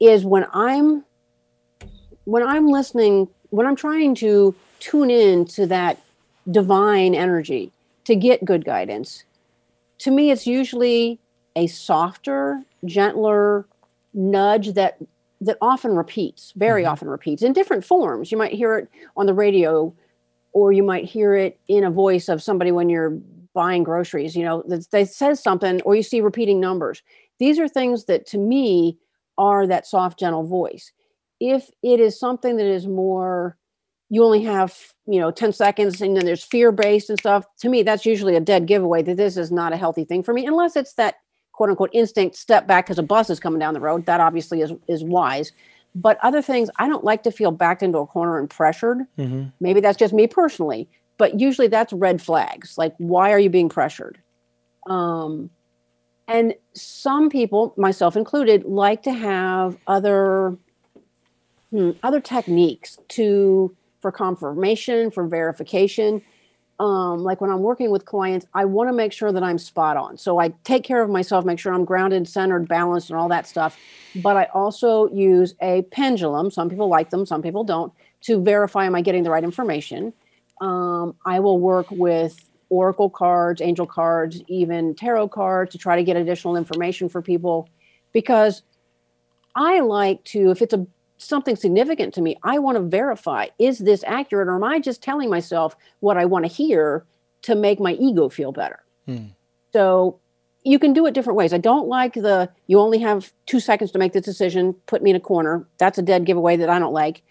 is when I'm when I'm listening, when I'm trying to tune in to that divine energy to get good guidance, to me it's usually a softer, gentler nudge that that often repeats, very mm-hmm. often repeats in different forms. You might hear it on the radio or you might hear it in a voice of somebody when you're buying groceries you know that, they says something or you see repeating numbers these are things that to me are that soft gentle voice if it is something that is more you only have you know 10 seconds and then there's fear based and stuff. To me that's usually a dead giveaway that this is not a healthy thing for me unless it's that quote unquote instinct step back because a bus is coming down the road. That obviously is is wise. But other things i don't like to feel backed into a corner and pressured. Mm-hmm. maybe that's just me personally but usually that's red flags. Like why are you being pressured? Um, and some people myself included like to have other hmm, other techniques to for confirmation for verification. Um, like when i'm working with clients i want to make sure that i'm spot on. So i take care of myself make sure i'm grounded centered balanced and all that stuff. But i also use a pendulum some people like them some people don't to verify am i getting the right information? Um, I will work with oracle cards, angel cards, even tarot cards to try to get additional information for people. Because I like to, if it's a something significant to me, I want to verify is this accurate or am I just telling myself what I want to hear to make my ego feel better? Hmm. So you can do it different ways. I don't like the you only have two seconds to make this decision, put me in a corner. That's a dead giveaway that I don't like.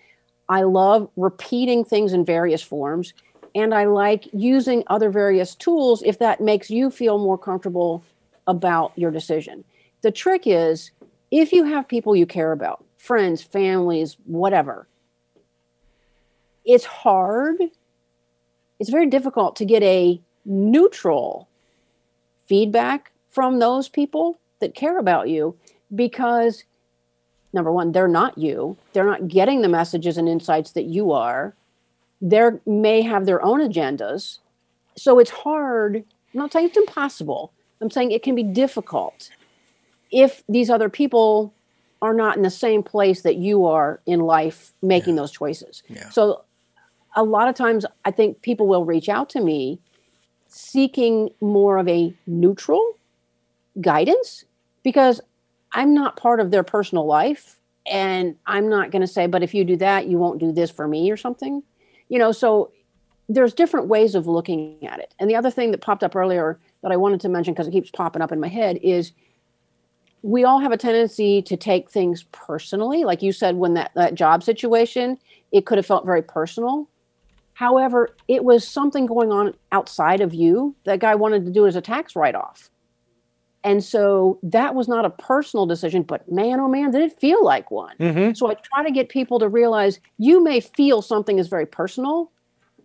I love repeating things in various forms. And I like using other various tools if that makes you feel more comfortable about your decision. The trick is if you have people you care about, friends, families, whatever, it's hard. It's very difficult to get a neutral feedback from those people that care about you because number one they're not you. They're not getting the messages and insights that you are. They may have their own agendas. So it's hard. I'm not saying it's impossible. I'm saying it can be difficult if these other people are not in the same place that you are in life making yeah. those choices. Yeah. So a lot of times I think people will reach out to me seeking more of a neutral guidance because I'm not part of their personal life and I'm not going to say but if you do that you won't do this for me or something. You know, so there's different ways of looking at it. And the other thing that popped up earlier that I wanted to mention because it keeps popping up in my head is we all have a tendency to take things personally. Like you said, when that, that job situation, it could have felt very personal. However, it was something going on outside of you. That guy wanted to do as a tax write off. And so that was not a personal decision, but man, oh man, did it feel like one. Mm-hmm. So I try to get people to realize you may feel something is very personal,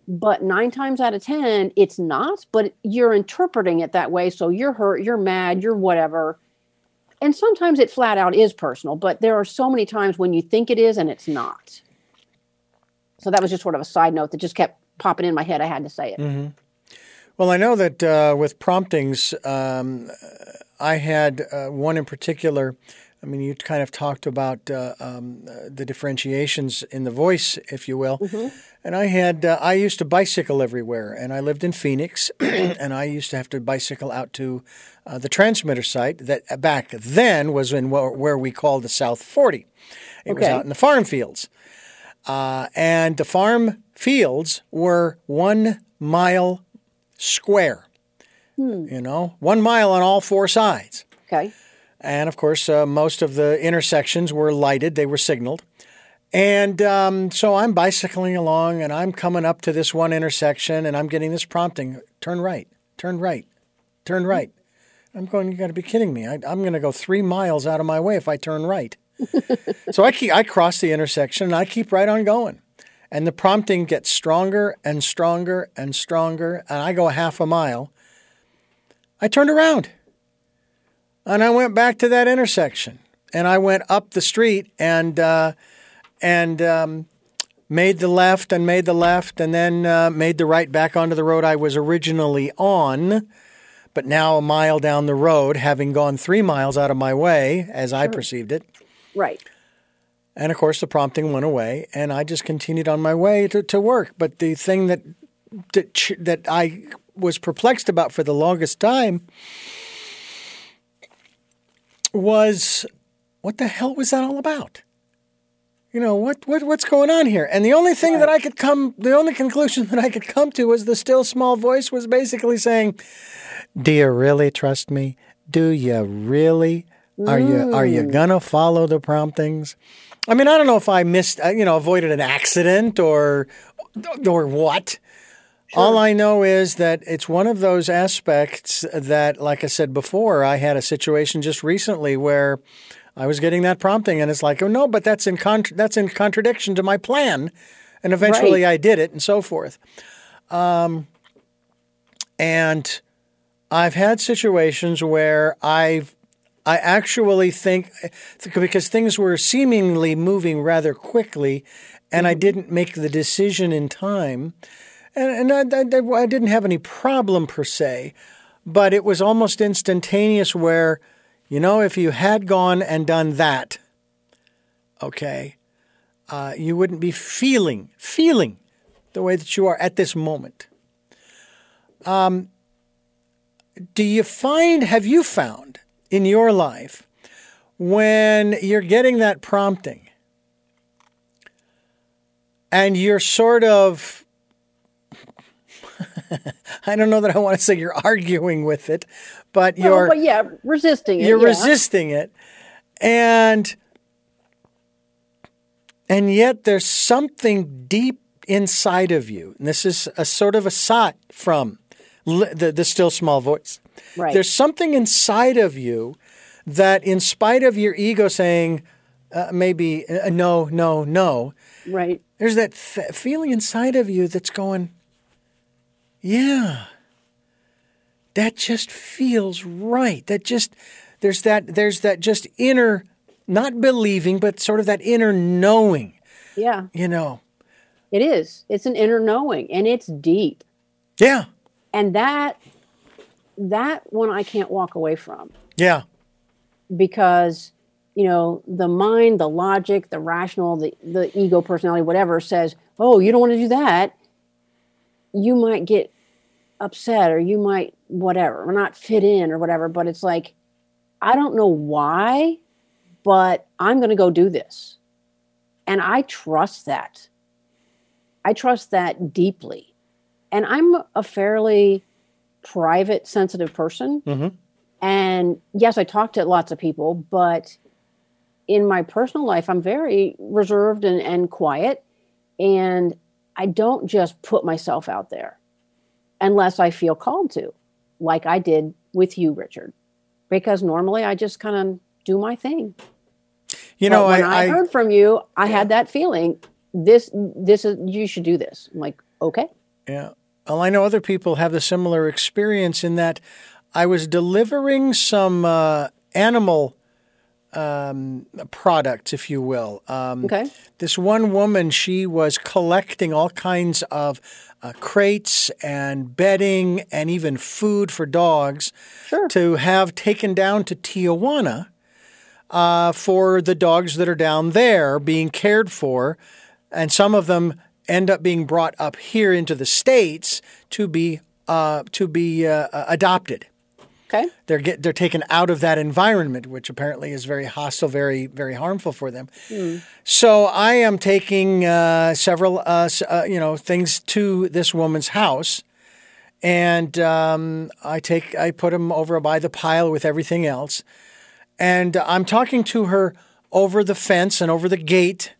but nine times out of 10, it's not, but you're interpreting it that way. So you're hurt, you're mad, you're whatever and sometimes it flat out is personal, but there are so many times when you think it is and it's not. So that was just sort of a side note that just kept popping in my head. I had to say it.
Mm-hmm. Well, I know that uh, with promptings, um, I had uh, one in particular. I mean, you kind of talked about uh, um, the differentiations in the voice, if you will. Mm-hmm. And I had, uh, I used to bicycle everywhere, and I lived in Phoenix, and I used to have to bicycle out to uh, the transmitter site that uh, back then was in where, where we called the South 40. It okay. was out in the farm fields. Uh, and the farm fields were one mile square, hmm. you know, one mile on all four sides.
Okay.
And of course, uh, most of the intersections were lighted, they were signaled. And um, so I'm bicycling along and I'm coming up to this one intersection and I'm getting this prompting turn right, turn right, turn right. I'm going, you got to be kidding me. I, am going to go three miles out of my way if I turn right. so I, keep, I cross the intersection and I keep right on going. And the prompting gets stronger and stronger and stronger. And I go a half a mile. I turned around and I went back to that intersection and I went up the street and, uh, and um, made the left and made the left and then uh, made the right back onto the road I was originally on. But now, a mile down the road, having gone three miles out of my way, as sure. I perceived it.
Right.
And of course, the prompting went away, and I just continued on my way to, to work. But the thing that, that that I was perplexed about for the longest time was what the hell was that all about? you know what, what what's going on here and the only thing that i could come the only conclusion that i could come to was the still small voice was basically saying do you really trust me do you really are you are you mm. gonna follow the promptings i mean i don't know if i missed uh, you know avoided an accident or or what Sure. All I know is that it's one of those aspects that, like I said before, I had a situation just recently where I was getting that prompting, and it's like, oh no, but that's in contra- that's in contradiction to my plan, and eventually right. I did it, and so forth. Um, and I've had situations where I've I actually think because things were seemingly moving rather quickly, and I mm-hmm. didn't make the decision in time, and, and I, I, I didn't have any problem per se, but it was almost instantaneous where you know, if you had gone and done that, okay, uh, you wouldn't be feeling, feeling the way that you are at this moment. Um, do you find, have you found in your life when you're getting that prompting and you're sort of, I don't know that I want to say you're arguing with it, but
Well,
you're,
but yeah, resisting it.
you're
yeah.
resisting it and and yet there's something deep inside of you and this is a sort of a sot from the, the still small voice
Right.
there's something inside of you that in spite of your ego saying uh, maybe uh, no no no
Right.
there's that f- feeling inside of you that's going, yeah, that just feels right. That just there's that there's that just inner, not believing, but sort of that inner knowing.
Yeah,
You know,
it is. It's an inner knowing and it's deep.
yeah,
And that that one I can't walk away from
yeah,
because you know, the mind, the logic, the rational, the the ego personality whatever says, "Oh, you don't want to do that." You might get upset or you might whatever, or not fit in or whatever, but it's like I don't know why, but I'm going to go do this. And I trust that. I trust that deeply. And I'm a fairly private, sensitive person.
Mhm.
And yes, I talk to lots of people, but in my personal life, I'm very reserved and, and quiet. And I don't just put myself out there unless I feel called to, like I did with you, Richard. Because normally I just kind of do my thing.
you
But
know,
when
I,
I,
I
heard from you, I had that feeling. This, this is you should do this. I'm like, okay,
Yeah. Well, I know other people have a similar experience in that I was delivering some uh, animal um, products, if you will. Um,
okay,
This one woman, she was collecting all kinds of uh, crates and bedding and even food for dogs
sure,
to have taken down to Tijuana uh, for the dogs that are down there being cared for. And some of them end up being brought up here into the States to be, uh, to be uh, adopted
okay,
they're get they're taken out of that environment, which apparently is very hostile, very very harmful for them. So I am taking uh, several uh, uh, you know things to this woman's house, and um, I take I put them over by the pile with everything else, and I'm talking to her over the fence and over the gate.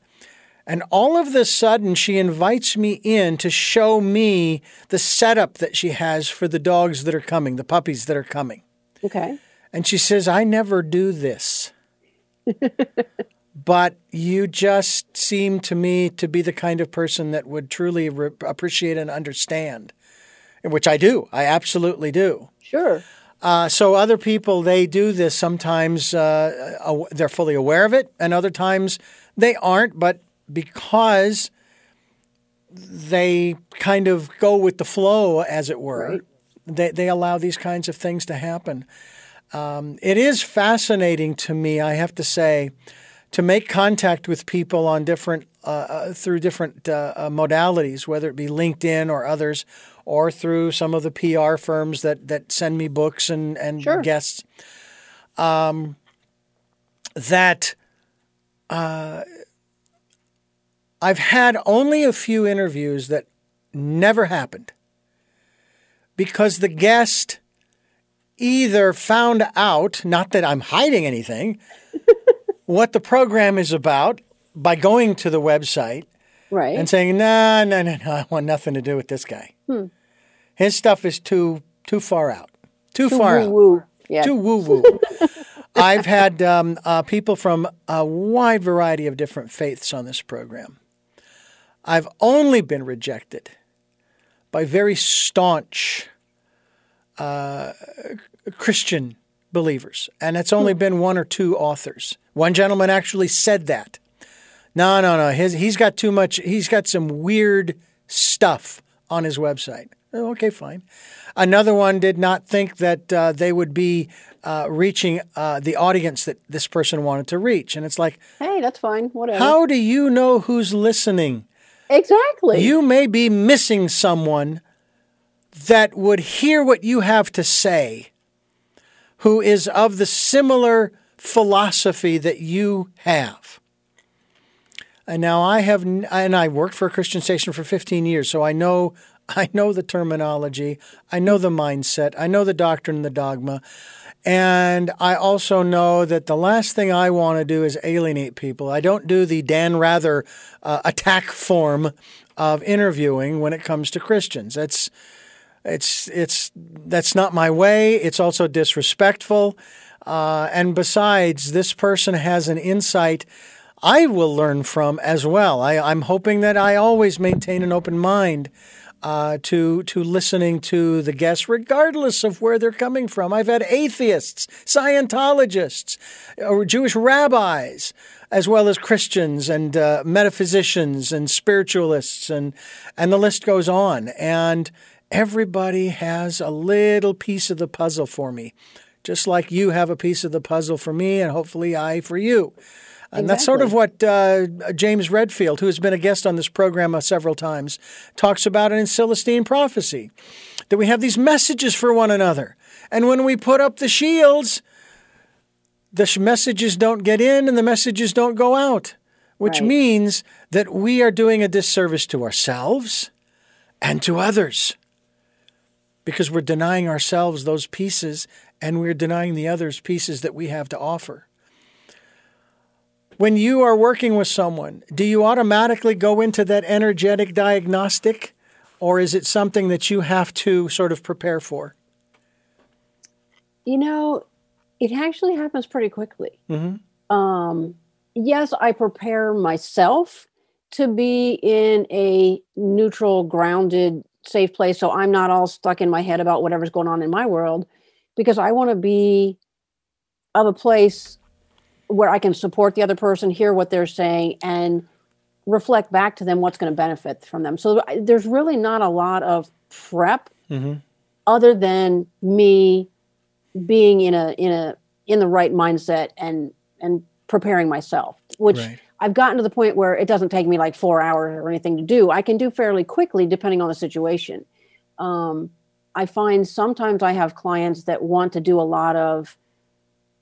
And all of the sudden, she invites me in to show me the setup that she has for the dogs that are coming, the puppies that are coming.
okay,
And she says, I never do this. but you just seem to me to be the kind of person that would truly re- appreciate and understand, which I do. I absolutely do.
sure,
Uh, so other people, they do this sometimes, uh, they're fully aware of it, and other times they aren't, but because they kind of go with the flow, as it were,
Right.
they, they allow these kinds of things to happen. Um, it is fascinating to me, I have to say, to make contact with people on different uh, uh, through different uh, uh, modalities, whether it be LinkedIn or others, or through some of the PR firms that that send me books and and
Sure.
guests. Um, that uh, I've had only a few interviews that never happened because the guest either found out, not that I'm hiding anything, what the program is about by going to the website
right,
and saying, no, no, no, no, I want nothing to do with this guy. His stuff is too too far out, too, far
woo
out,
yeah,
too woo woo. I've had um, uh, people from a wide variety of different faiths on this program. I've only been rejected by very staunch uh, Christian believers, and it's only been one or two authors. One gentleman actually said that. No, no, no. His, he's got too much. He's got some weird stuff on his website. Oh, okay, fine. Another one did not think that uh, they would be uh, reaching uh, the audience that this person wanted to reach. And it's like,
hey, that's fine, whatever.
how do you know who's listening?
Exactly?
You may be missing someone that would hear what you have to say, who is of the similar philosophy that you have. And now I have, and I worked for a Christian station for 15 years, so I know, I know the terminology, I know the mindset, I know the doctrine and the dogma. And I also know that the last thing I want to do is alienate people. I don't do the Dan Rather uh, attack form of interviewing when it comes to Christians. That's it's it's that's not my way. It's also disrespectful. Uh, and besides, this person has an insight I will learn from as well. I, I'm hoping that I always maintain an open mind uh, to to listening to the guests, regardless of where they're coming from. I've had atheists, Scientologists, or Jewish rabbis, as well as Christians and uh, metaphysicians and spiritualists, and and the list goes on. And everybody has a little piece of the puzzle for me, just like you have a piece of the puzzle for me, and hopefully I for you. And exactly. that's sort of what uh, James Redfield, who has been a guest on this program uh, several times, talks about in Celestine Prophecy that we have these messages for one another. And when we put up the shields, the messages don't get in and the messages don't go out, which right. means that we are doing a disservice to ourselves and to others because we're denying ourselves those pieces and we're denying the others pieces that we have to offer. When you are working with someone, do you automatically go into that energetic diagnostic, or is it something that you have to sort of prepare for?
You know, it actually happens pretty quickly. Mm-hmm. Um, yes, I prepare myself to be in a neutral, grounded, safe place so I'm not all stuck in my head about whatever's going on in my world because I want to be of a place where I can support the other person, hear what they're saying, and reflect back to them what's going to benefit from them. So there's really not a lot of prep mm-hmm. other than me being in a in a in the right mindset and and preparing myself, which right. I've gotten to the point where it doesn't take me like four hours or anything to do. I can do fairly quickly depending on the situation. Um, I find sometimes I have clients that want to do a lot of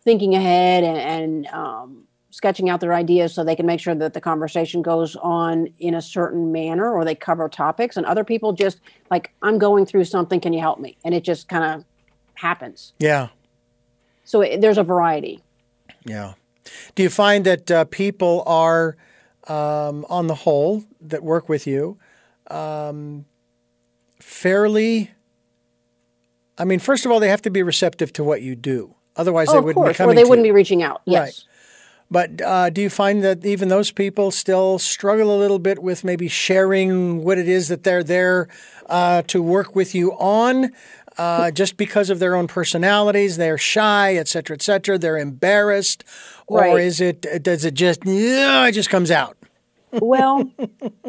thinking ahead and, and um, sketching out their ideas so they can make sure that the conversation goes on in a certain manner or they cover topics. And other people just like i'm going through something. Can you help me? And it just kind of happens.
Yeah.
So it, there's a variety.
Yeah. Do you find that uh, people are um, on the whole that work with you um, fairly i mean first of all they have to be receptive to what you do Otherwise,
oh,
they wouldn't
course.
be coming.
Or they wouldn't be reaching out. Yes. Right.
But uh, do you find that even those people still struggle a little bit with maybe sharing what it is that they're there uh, to work with you on? Uh, just because of their own personalities, they're shy, et cetera, et cetera. They're embarrassed, or right. is it? Does it just? Yeah, it just comes out.
well,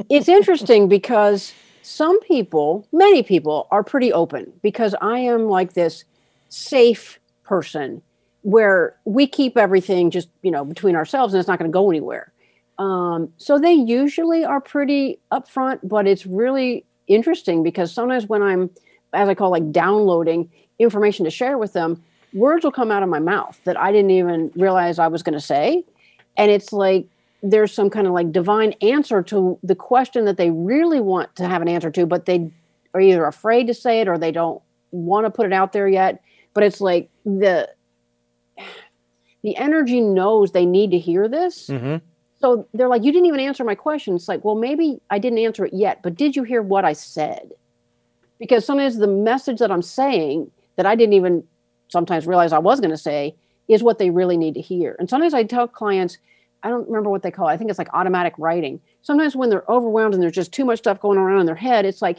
it's interesting because some people, many people, are pretty open because I am like this safe person where we keep everything just you know between ourselves and it's not going to go anywhere. Um, so they usually are pretty upfront but it's really interesting because sometimes when i'm as i call like downloading information to share with them words will come out of my mouth that i didn't even realize i was going to say. And it's like there's some kind of like divine answer to the question that they really want to have an answer to but they are either afraid to say it or they don't want to put it out there yet but it's like the the energy knows they need to hear this. Mm-hmm. so they're like you didn't even answer my question. It's like well maybe i didn't answer it yet but did you hear what i said? Because sometimes the message that i'm saying that i didn't even sometimes realize i was going to say is what they really need to hear. And sometimes i tell clients i don't remember what they call it i think it's like automatic writing. Sometimes when they're overwhelmed and there's just too much stuff going around in their head it's like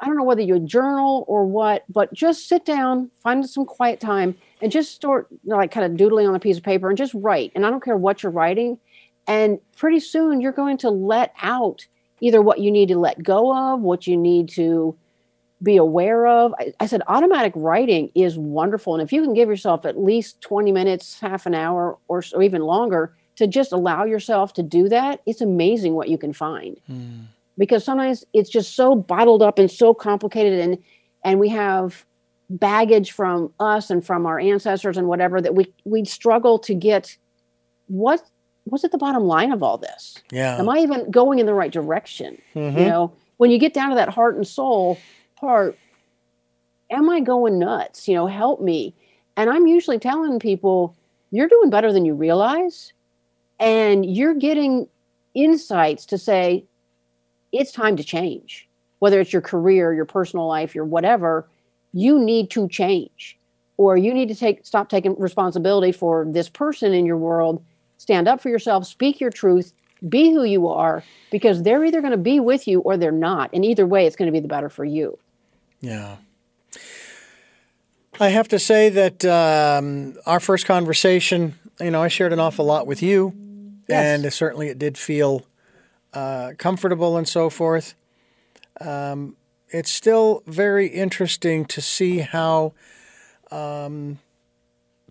I don't know whether you journal or what, but just sit down, find some quiet time, and just start like kind of doodling on a piece of paper and just write. And I don't care what you're writing. And pretty soon you're going to let out either what you need to let go of, what you need to be aware of. I, I said automatic writing is wonderful. And if you can give yourself at least 20 minutes, half an hour, or, or even longer to just allow yourself to do that, it's amazing what you can find. Mm because sometimes it's just so bottled up and so complicated and and we have baggage from us and from our ancestors and whatever that we we struggle to get what what's at the bottom line of all this
Yeah.
am i even going in the right direction
Mhm.
you know when you get down to that heart and soul part am i going nuts you know help me and i'm usually telling people you're doing better than you realize and you're getting insights to say it's time to change. Whether it's your career your personal life your whatever you need to change or you need to take stop taking responsibility for this person in your world. Stand up for yourself speak your truth be who you are because they're either going to be with you or they're not. And either way it's going to be the better for you.
Yeah. I have to say that um, our first conversation, you know, I shared an awful lot with you,
Yes.
and certainly it did feel uh, comfortable and so forth. Um, it's still very interesting to see how um,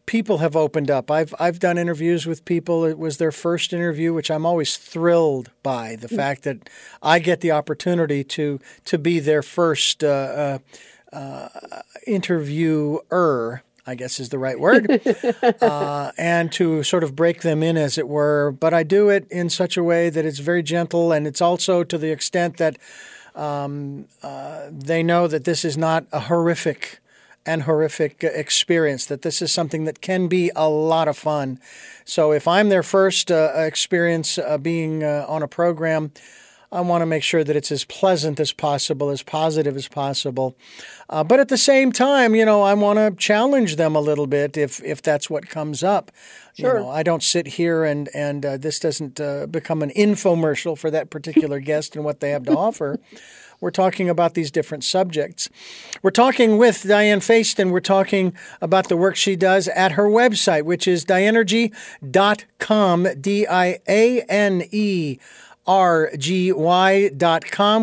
people have opened up. I've I've done interviews with people. It was their first interview, which I'm always thrilled by the fact that I get the opportunity to to be their first uh, uh, uh, interviewer. I guess is the right word, uh, and to sort of break them in, as it were. But I do it in such a way that it's very gentle, and it's also to the extent that um, uh, they know that this is not a horrific and horrific experience, that this is something that can be a lot of fun. So if I'm their first uh, experience uh, being uh, on a program, I want to make sure that it's as pleasant as possible, as positive as possible. Uh, but at the same time, you know, I want to challenge them a little bit if if that's what comes up.
Sure.
You know, I don't sit here and and uh, this doesn't uh, become an infomercial for that particular guest and what they have to offer. We're talking about these different subjects. We're talking with Diane Faiston. We're talking about the work she does at her website, which is dianergy.com, D I A N E rgy.com.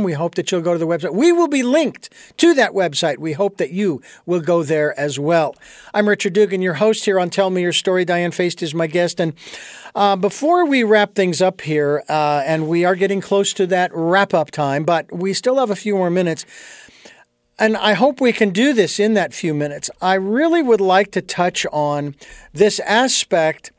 We hope that you'll go to the website. We will be linked to that website. We hope that you will go there as well. I'm Richard Dugan, your host here on Tell Me Your Story. Diane Feist is my guest. And uh, before we wrap things up here, uh, and we are getting close to that wrap up time, but we still have a few more minutes. And I hope we can do this in that few minutes. I really would like to touch on this aspect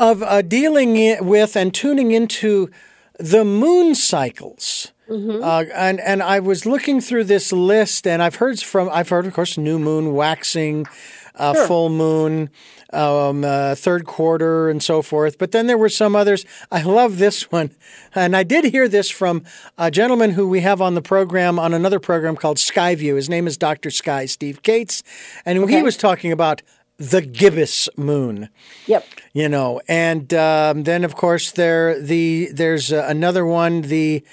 of uh, dealing with and tuning into the moon cycles. Uh, and and I was looking through this list, and I've heard from I've heard, of course, new moon, waxing, uh,
Sure.
full moon, um, uh, third quarter, and so forth. But then there were some others. I love this one, and I did hear this from a gentleman who we have on the program on another program called Skyview. His name is Dr. Sky Steve Kates, and he was talking about the gibbous moon
yep
you know and um, then of course there the there's uh, another one the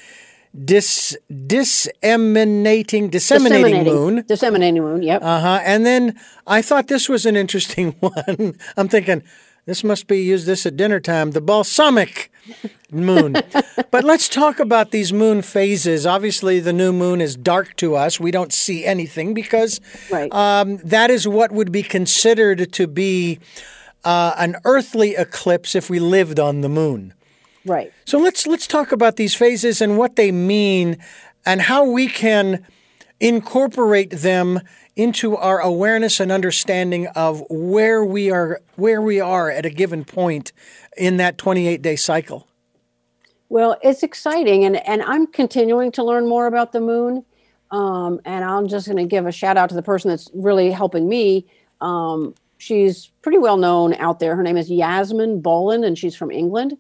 dis disseminating disseminating moon.
Disseminating moon yep.
Uh-huh and then i thought this was an interesting one. I'm thinking this must be used this at dinner time? The balsamic moon. But let's talk about these moon phases. Obviously the new moon is dark to us. We don't see anything because
Right.
um, that is what would be considered to be uh, an earthly eclipse if we lived on the moon
right
so let's let's talk about these phases and what they mean and how we can incorporate them into our awareness and understanding of where we are where we are at a given point in that 28 day cycle.
Well, it's exciting, and and I'm continuing to learn more about the moon. Um, and I'm just going to give a shout out to the person that's really helping me. Um, she's pretty well known out there. Her name is Yasmin Boland, and she's from England.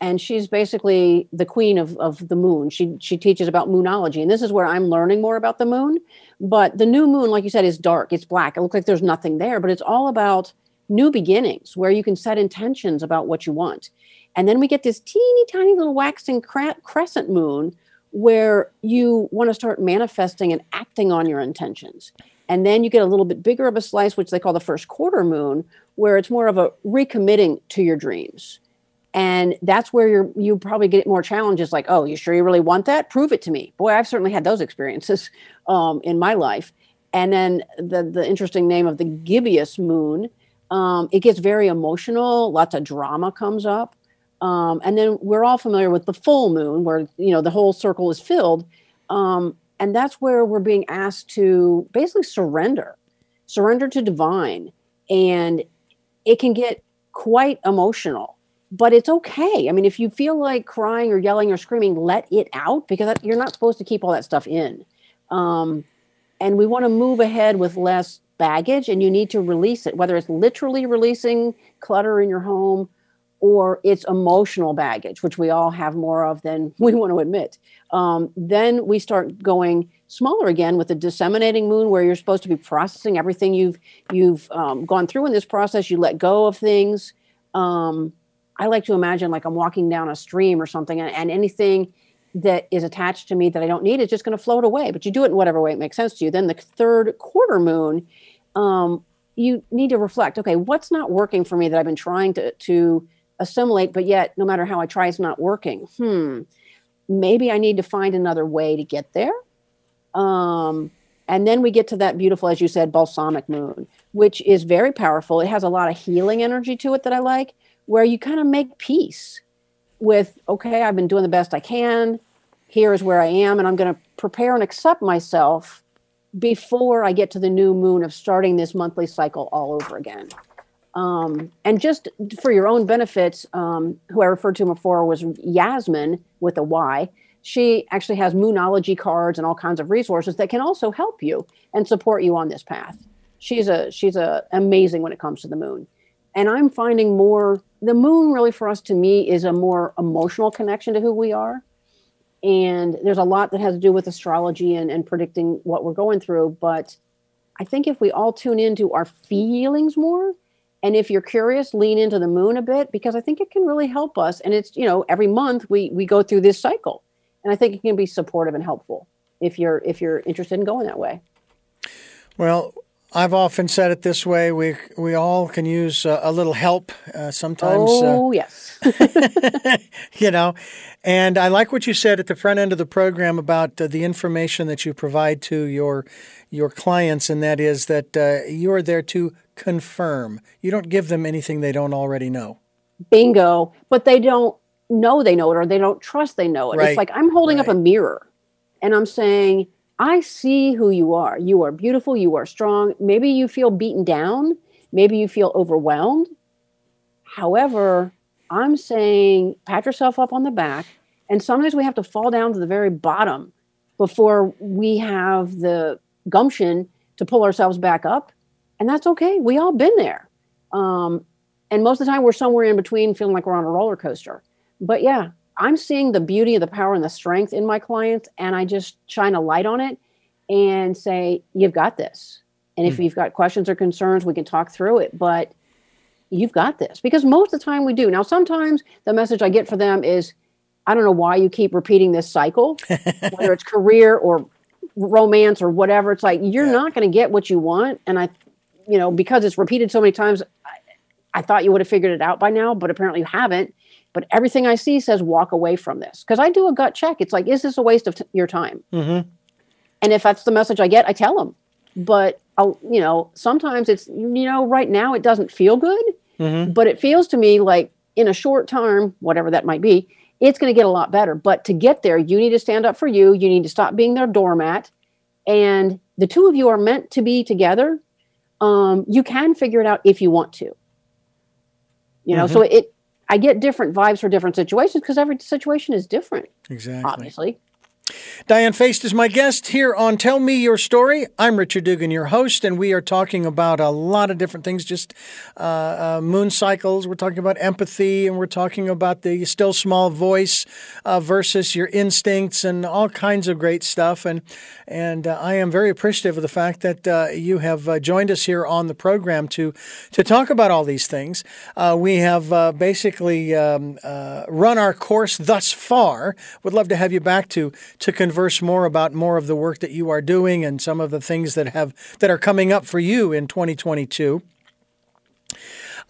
And she's basically the queen of, of the moon. She she teaches about moonology, and this is where I'm learning more about the moon. But the new moon, like you said, is dark. It's black. It looks like there's nothing there, but it's all about new beginnings, where you can set intentions about what you want. And then we get this teeny tiny little waxing cre- crescent moon where you want to start manifesting and acting on your intentions. And then you get a little bit bigger of a slice, which they call the first quarter moon, where it's more of a recommitting to your dreams. And that's where you're you probably get more challenges like, oh, you sure you really want that? Prove it to me. Boy, I've certainly had those experiences um, in my life. And then the the interesting name of the gibbous moon, um, it gets very emotional. Lots of drama comes up. Um, and then we're all familiar with the full moon, where you know the whole circle is filled. Um, and that's where we're being asked to basically surrender, surrender to divine. And it can get quite emotional, but it's okay. I mean, if you feel like crying or yelling or screaming, let it out because you're not supposed to keep all that stuff in. Um, and we want to move ahead with less baggage and you need to release it, whether it's literally releasing clutter in your home or it's emotional baggage, which we all have more of than we want to admit. Um, then we start going smaller again with the disseminating moon, where you're supposed to be processing everything you've you've um, gone through in this process. You let go of things. Um, I like to imagine like I'm walking down a stream or something, and, and anything that is attached to me that I don't need is just going to float away. But you do it in whatever way it makes sense to you. Then the third quarter moon, um, you need to reflect. Okay, what's not working for me that I've been trying to to assimilate, but yet no matter how I try, it's not working. Hmm, maybe I need to find another way to get there. Um, and then we get to that beautiful, as you said, balsamic moon, which is very powerful. It has a lot of healing energy to it that I like, where you kind of make peace with, okay, I've been doing the best I can. Here is where I am, and I'm going to prepare and accept myself before I get to the new moon of starting this monthly cycle all over again. Um, and just for your own benefits, um, who I referred to before was Yasmin with a Y. She actually has Moonology cards and all kinds of resources that can also help you and support you on this path. She's a she's a amazing when it comes to the moon. And I'm finding more the moon really for us to me is a more emotional connection to who we are. And there's a lot that has to do with astrology and, and predicting what we're going through. But I think if we all tune into our feelings more, and if you're curious lean into the moon a bit because i think it can really help us. And it's you know every month we we go through this cycle. And i think it can be supportive and helpful if you're if you're interested in going that way.
Well I've often said it this way: we we all can use uh, a little help uh, sometimes.
Uh, oh uh, yes,
you know, and I like what you said at the front end of the program about uh, the information that you provide to your your clients, and that is that uh, you are there to confirm. You don't give them anything they don't already know.
Bingo. But they don't know they know it or they don't trust they know it. Right. It's like I'm holding right. up a mirror and I'm saying, I see who you are. You are beautiful. You are strong. Maybe you feel beaten down. Maybe you feel overwhelmed. However, I'm saying pat yourself up on the back. And sometimes we have to fall down to the very bottom before we have the gumption to pull ourselves back up and that's okay. We all been there. Um, and most of the time, we're somewhere in between, feeling like we're on a roller coaster. But yeah, I'm seeing the beauty, of the power, and the strength in my clients, and I just shine a light on it and say, "You've got this." And if mm. you've got questions or concerns, we can talk through it. But you've got this because most of the time we do. Now, sometimes the message I get for them is, I don't know why you keep repeating this cycle, whether it's career or romance or whatever. It's like you're yeah. not going to get what you want. And I you know, because it's repeated so many times, I, I thought you would have figured it out by now, but apparently you haven't. But everything I see says walk away from this because I do a gut check. It's like, is this a waste of t- your time? Mm-hmm. And if that's the message I get, I tell them. But I'll, you know, sometimes it's you know, right now it doesn't feel good, mm-hmm. but it feels to me like in a short term, whatever that might be, it's going to get a lot better. But to get there, you need to stand up for you. You need to stop being their doormat. And the two of you are meant to be together um, you can figure it out if you want to. You know, mm-hmm. so it I get different vibes for different situations because every situation is different.
Exactly.
Obviously.
Diane Faist is my guest here on Tell Me Your Story. I'm Richard Dugan, your host, and we are talking about a lot of different things, just uh, uh, moon cycles. We're talking about empathy, and we're talking about the still small voice uh, versus your instincts, and all kinds of great stuff. And and uh, I am very appreciative of the fact that uh, you have uh, joined us here on the program to to talk about all these things. we have basically um, run our course thus far. Would love to have you back to to converse more about more of the work that you are doing and some of the things that have that are coming up for you in 2022.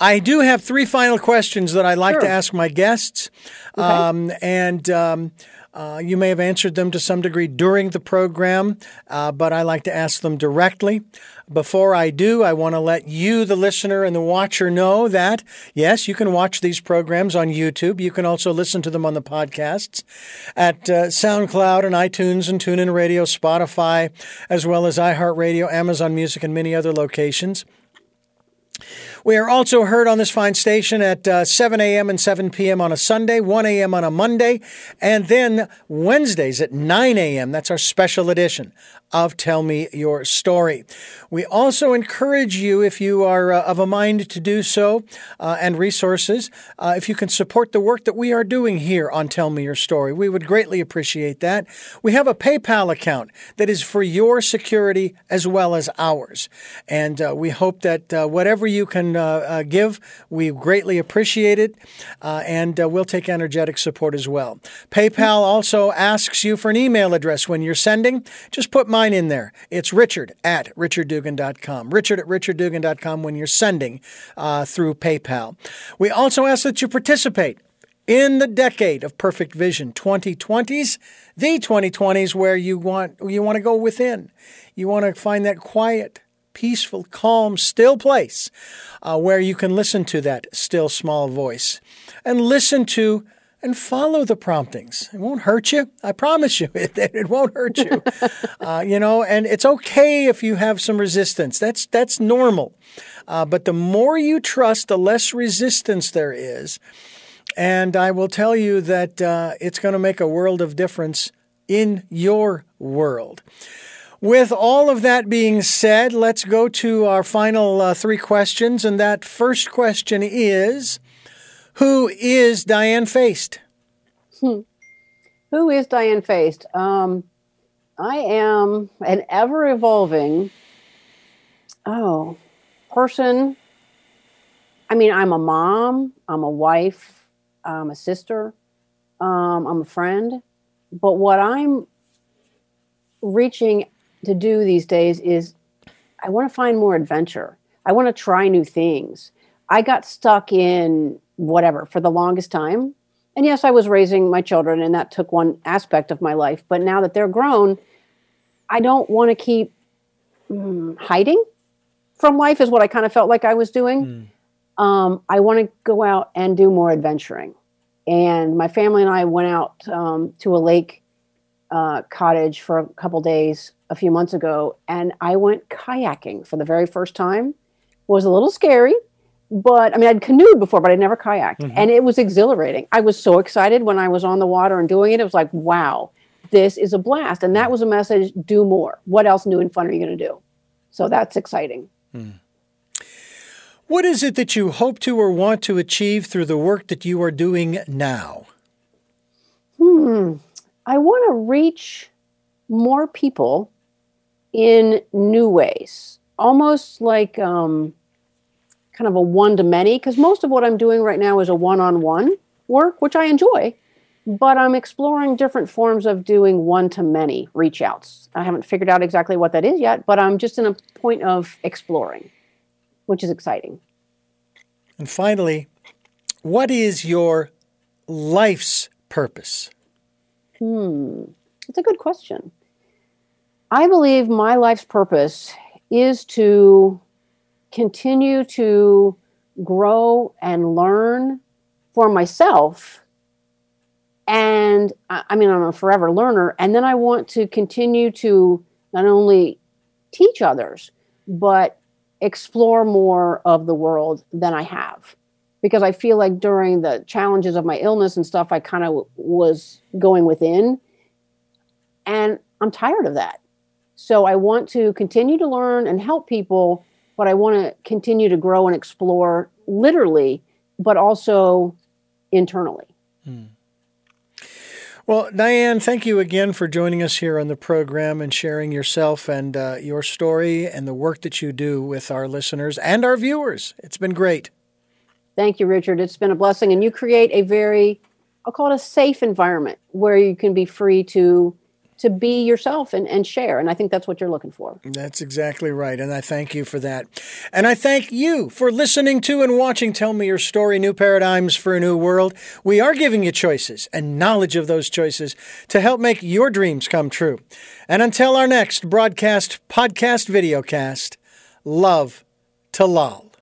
I do have three final questions that I'd like sure. to ask my guests, okay. um, and um, Uh, you may have answered them to some degree during the program, uh, but I like to ask them directly. Before I do, I want to let you, the listener and the watcher, know that yes, you can watch these programs on YouTube. You can also listen to them on the podcasts at uh, SoundCloud and iTunes and TuneIn Radio, Spotify, as well as iHeartRadio, Amazon Music, and many other locations. We are also heard on this fine station at uh, 7 a.m. and 7 p.m. on a Sunday, 1 a.m. on a Monday, and then Wednesdays at 9 a.m. That's our special edition of Tell Me Your Story. We also encourage you, if you are uh, of a mind to do so, uh, and resources, uh, if you can support the work that we are doing here on Tell Me Your Story. We would greatly appreciate that. We have a PayPal account that is for your security as well as ours. And uh, we hope that uh, whatever you can uh, give, we greatly appreciate it. and we'll take energetic support as well. PayPal also asks you for an email address when you're sending. Just put mine in there. It's richard at richarddugan.com. Richard at richarddugan.com when you're sending uh, through PayPal. We also ask that you participate in the decade of perfect vision 2020s the 2020s where you want you want to go within you want to find that quiet peaceful calm still place uh, where you can listen to that still small voice and listen to and follow the promptings. It won't hurt you. I promise you, it, it won't hurt you. uh, you know, and it's okay if you have some resistance. That's that's normal. Uh, but the more you trust, the less resistance there is. And I will tell you that uh, it's going to make a world of difference in your world. With all of that being said, let's go to our final uh, three questions. And that first question is who is Diane Faced?
Hmm. Who is Diane Faced? Um, I am an ever evolving, oh, person. I mean, I'm a mom, I'm a wife, I'm a sister, um, I'm a friend. But what I'm reaching to do these days is I want to find more adventure. I want to try new things. I got stuck in whatever for the longest time. And yes, I was raising my children, and that took one aspect of my life. But now that they're grown, I don't want to keep mm, hiding from life, is what I kind of felt like I was doing. Mm. Um, I want to go out and do more adventuring. And my family and I went out um, to a lake uh, cottage for a couple days a few months ago, and I went kayaking for the very first time. It was a little scary but I mean, I'd canoed before, but I'd never kayaked. Mm-hmm. And it was exhilarating. I was so excited when I was on the water and doing it. It was like, wow, this is a blast. And that was a message do more. What else new and fun are you going to do? So that's exciting. Mm.
What is it that you hope to or want to achieve through the work that you are doing now?
Hmm. I want to reach more people in new ways, almost like, um, kind of a one to many because most of what I'm doing right now is a one on one work, which I enjoy, but I'm exploring different forms of doing one to many reach outs. I haven't figured out exactly what that is yet, but I'm just in a point of exploring, which is exciting.
And finally, what is your life's purpose?
Hmm, it's a good question. I believe my life's purpose is to continue to grow and learn for myself. And I mean, I'm a forever learner. And then I want to continue to not only teach others, but explore more of the world than I have. Because I feel like during the challenges of my illness and stuff, I kind of was going within. And I'm tired of that. So I want to continue to learn and help people but I want to continue to grow and explore literally, but also internally. Hmm.
Well, Diane, thank you again for joining us here on the program and sharing yourself and uh, your story and the work that you do with our listeners and our viewers. It's been great.
Thank you, Richard. It's been a blessing. And you create a very, I'll call it a safe environment where you can be free to to be yourself and, and share. And I think that's what you're looking for.
That's exactly right. And I thank you for that. And I thank you for listening to and watching Tell Me Your Story New Paradigms for a New World. We are giving you choices and knowledge of those choices to help make your dreams come true. And until our next broadcast, podcast, videocast, love to lol.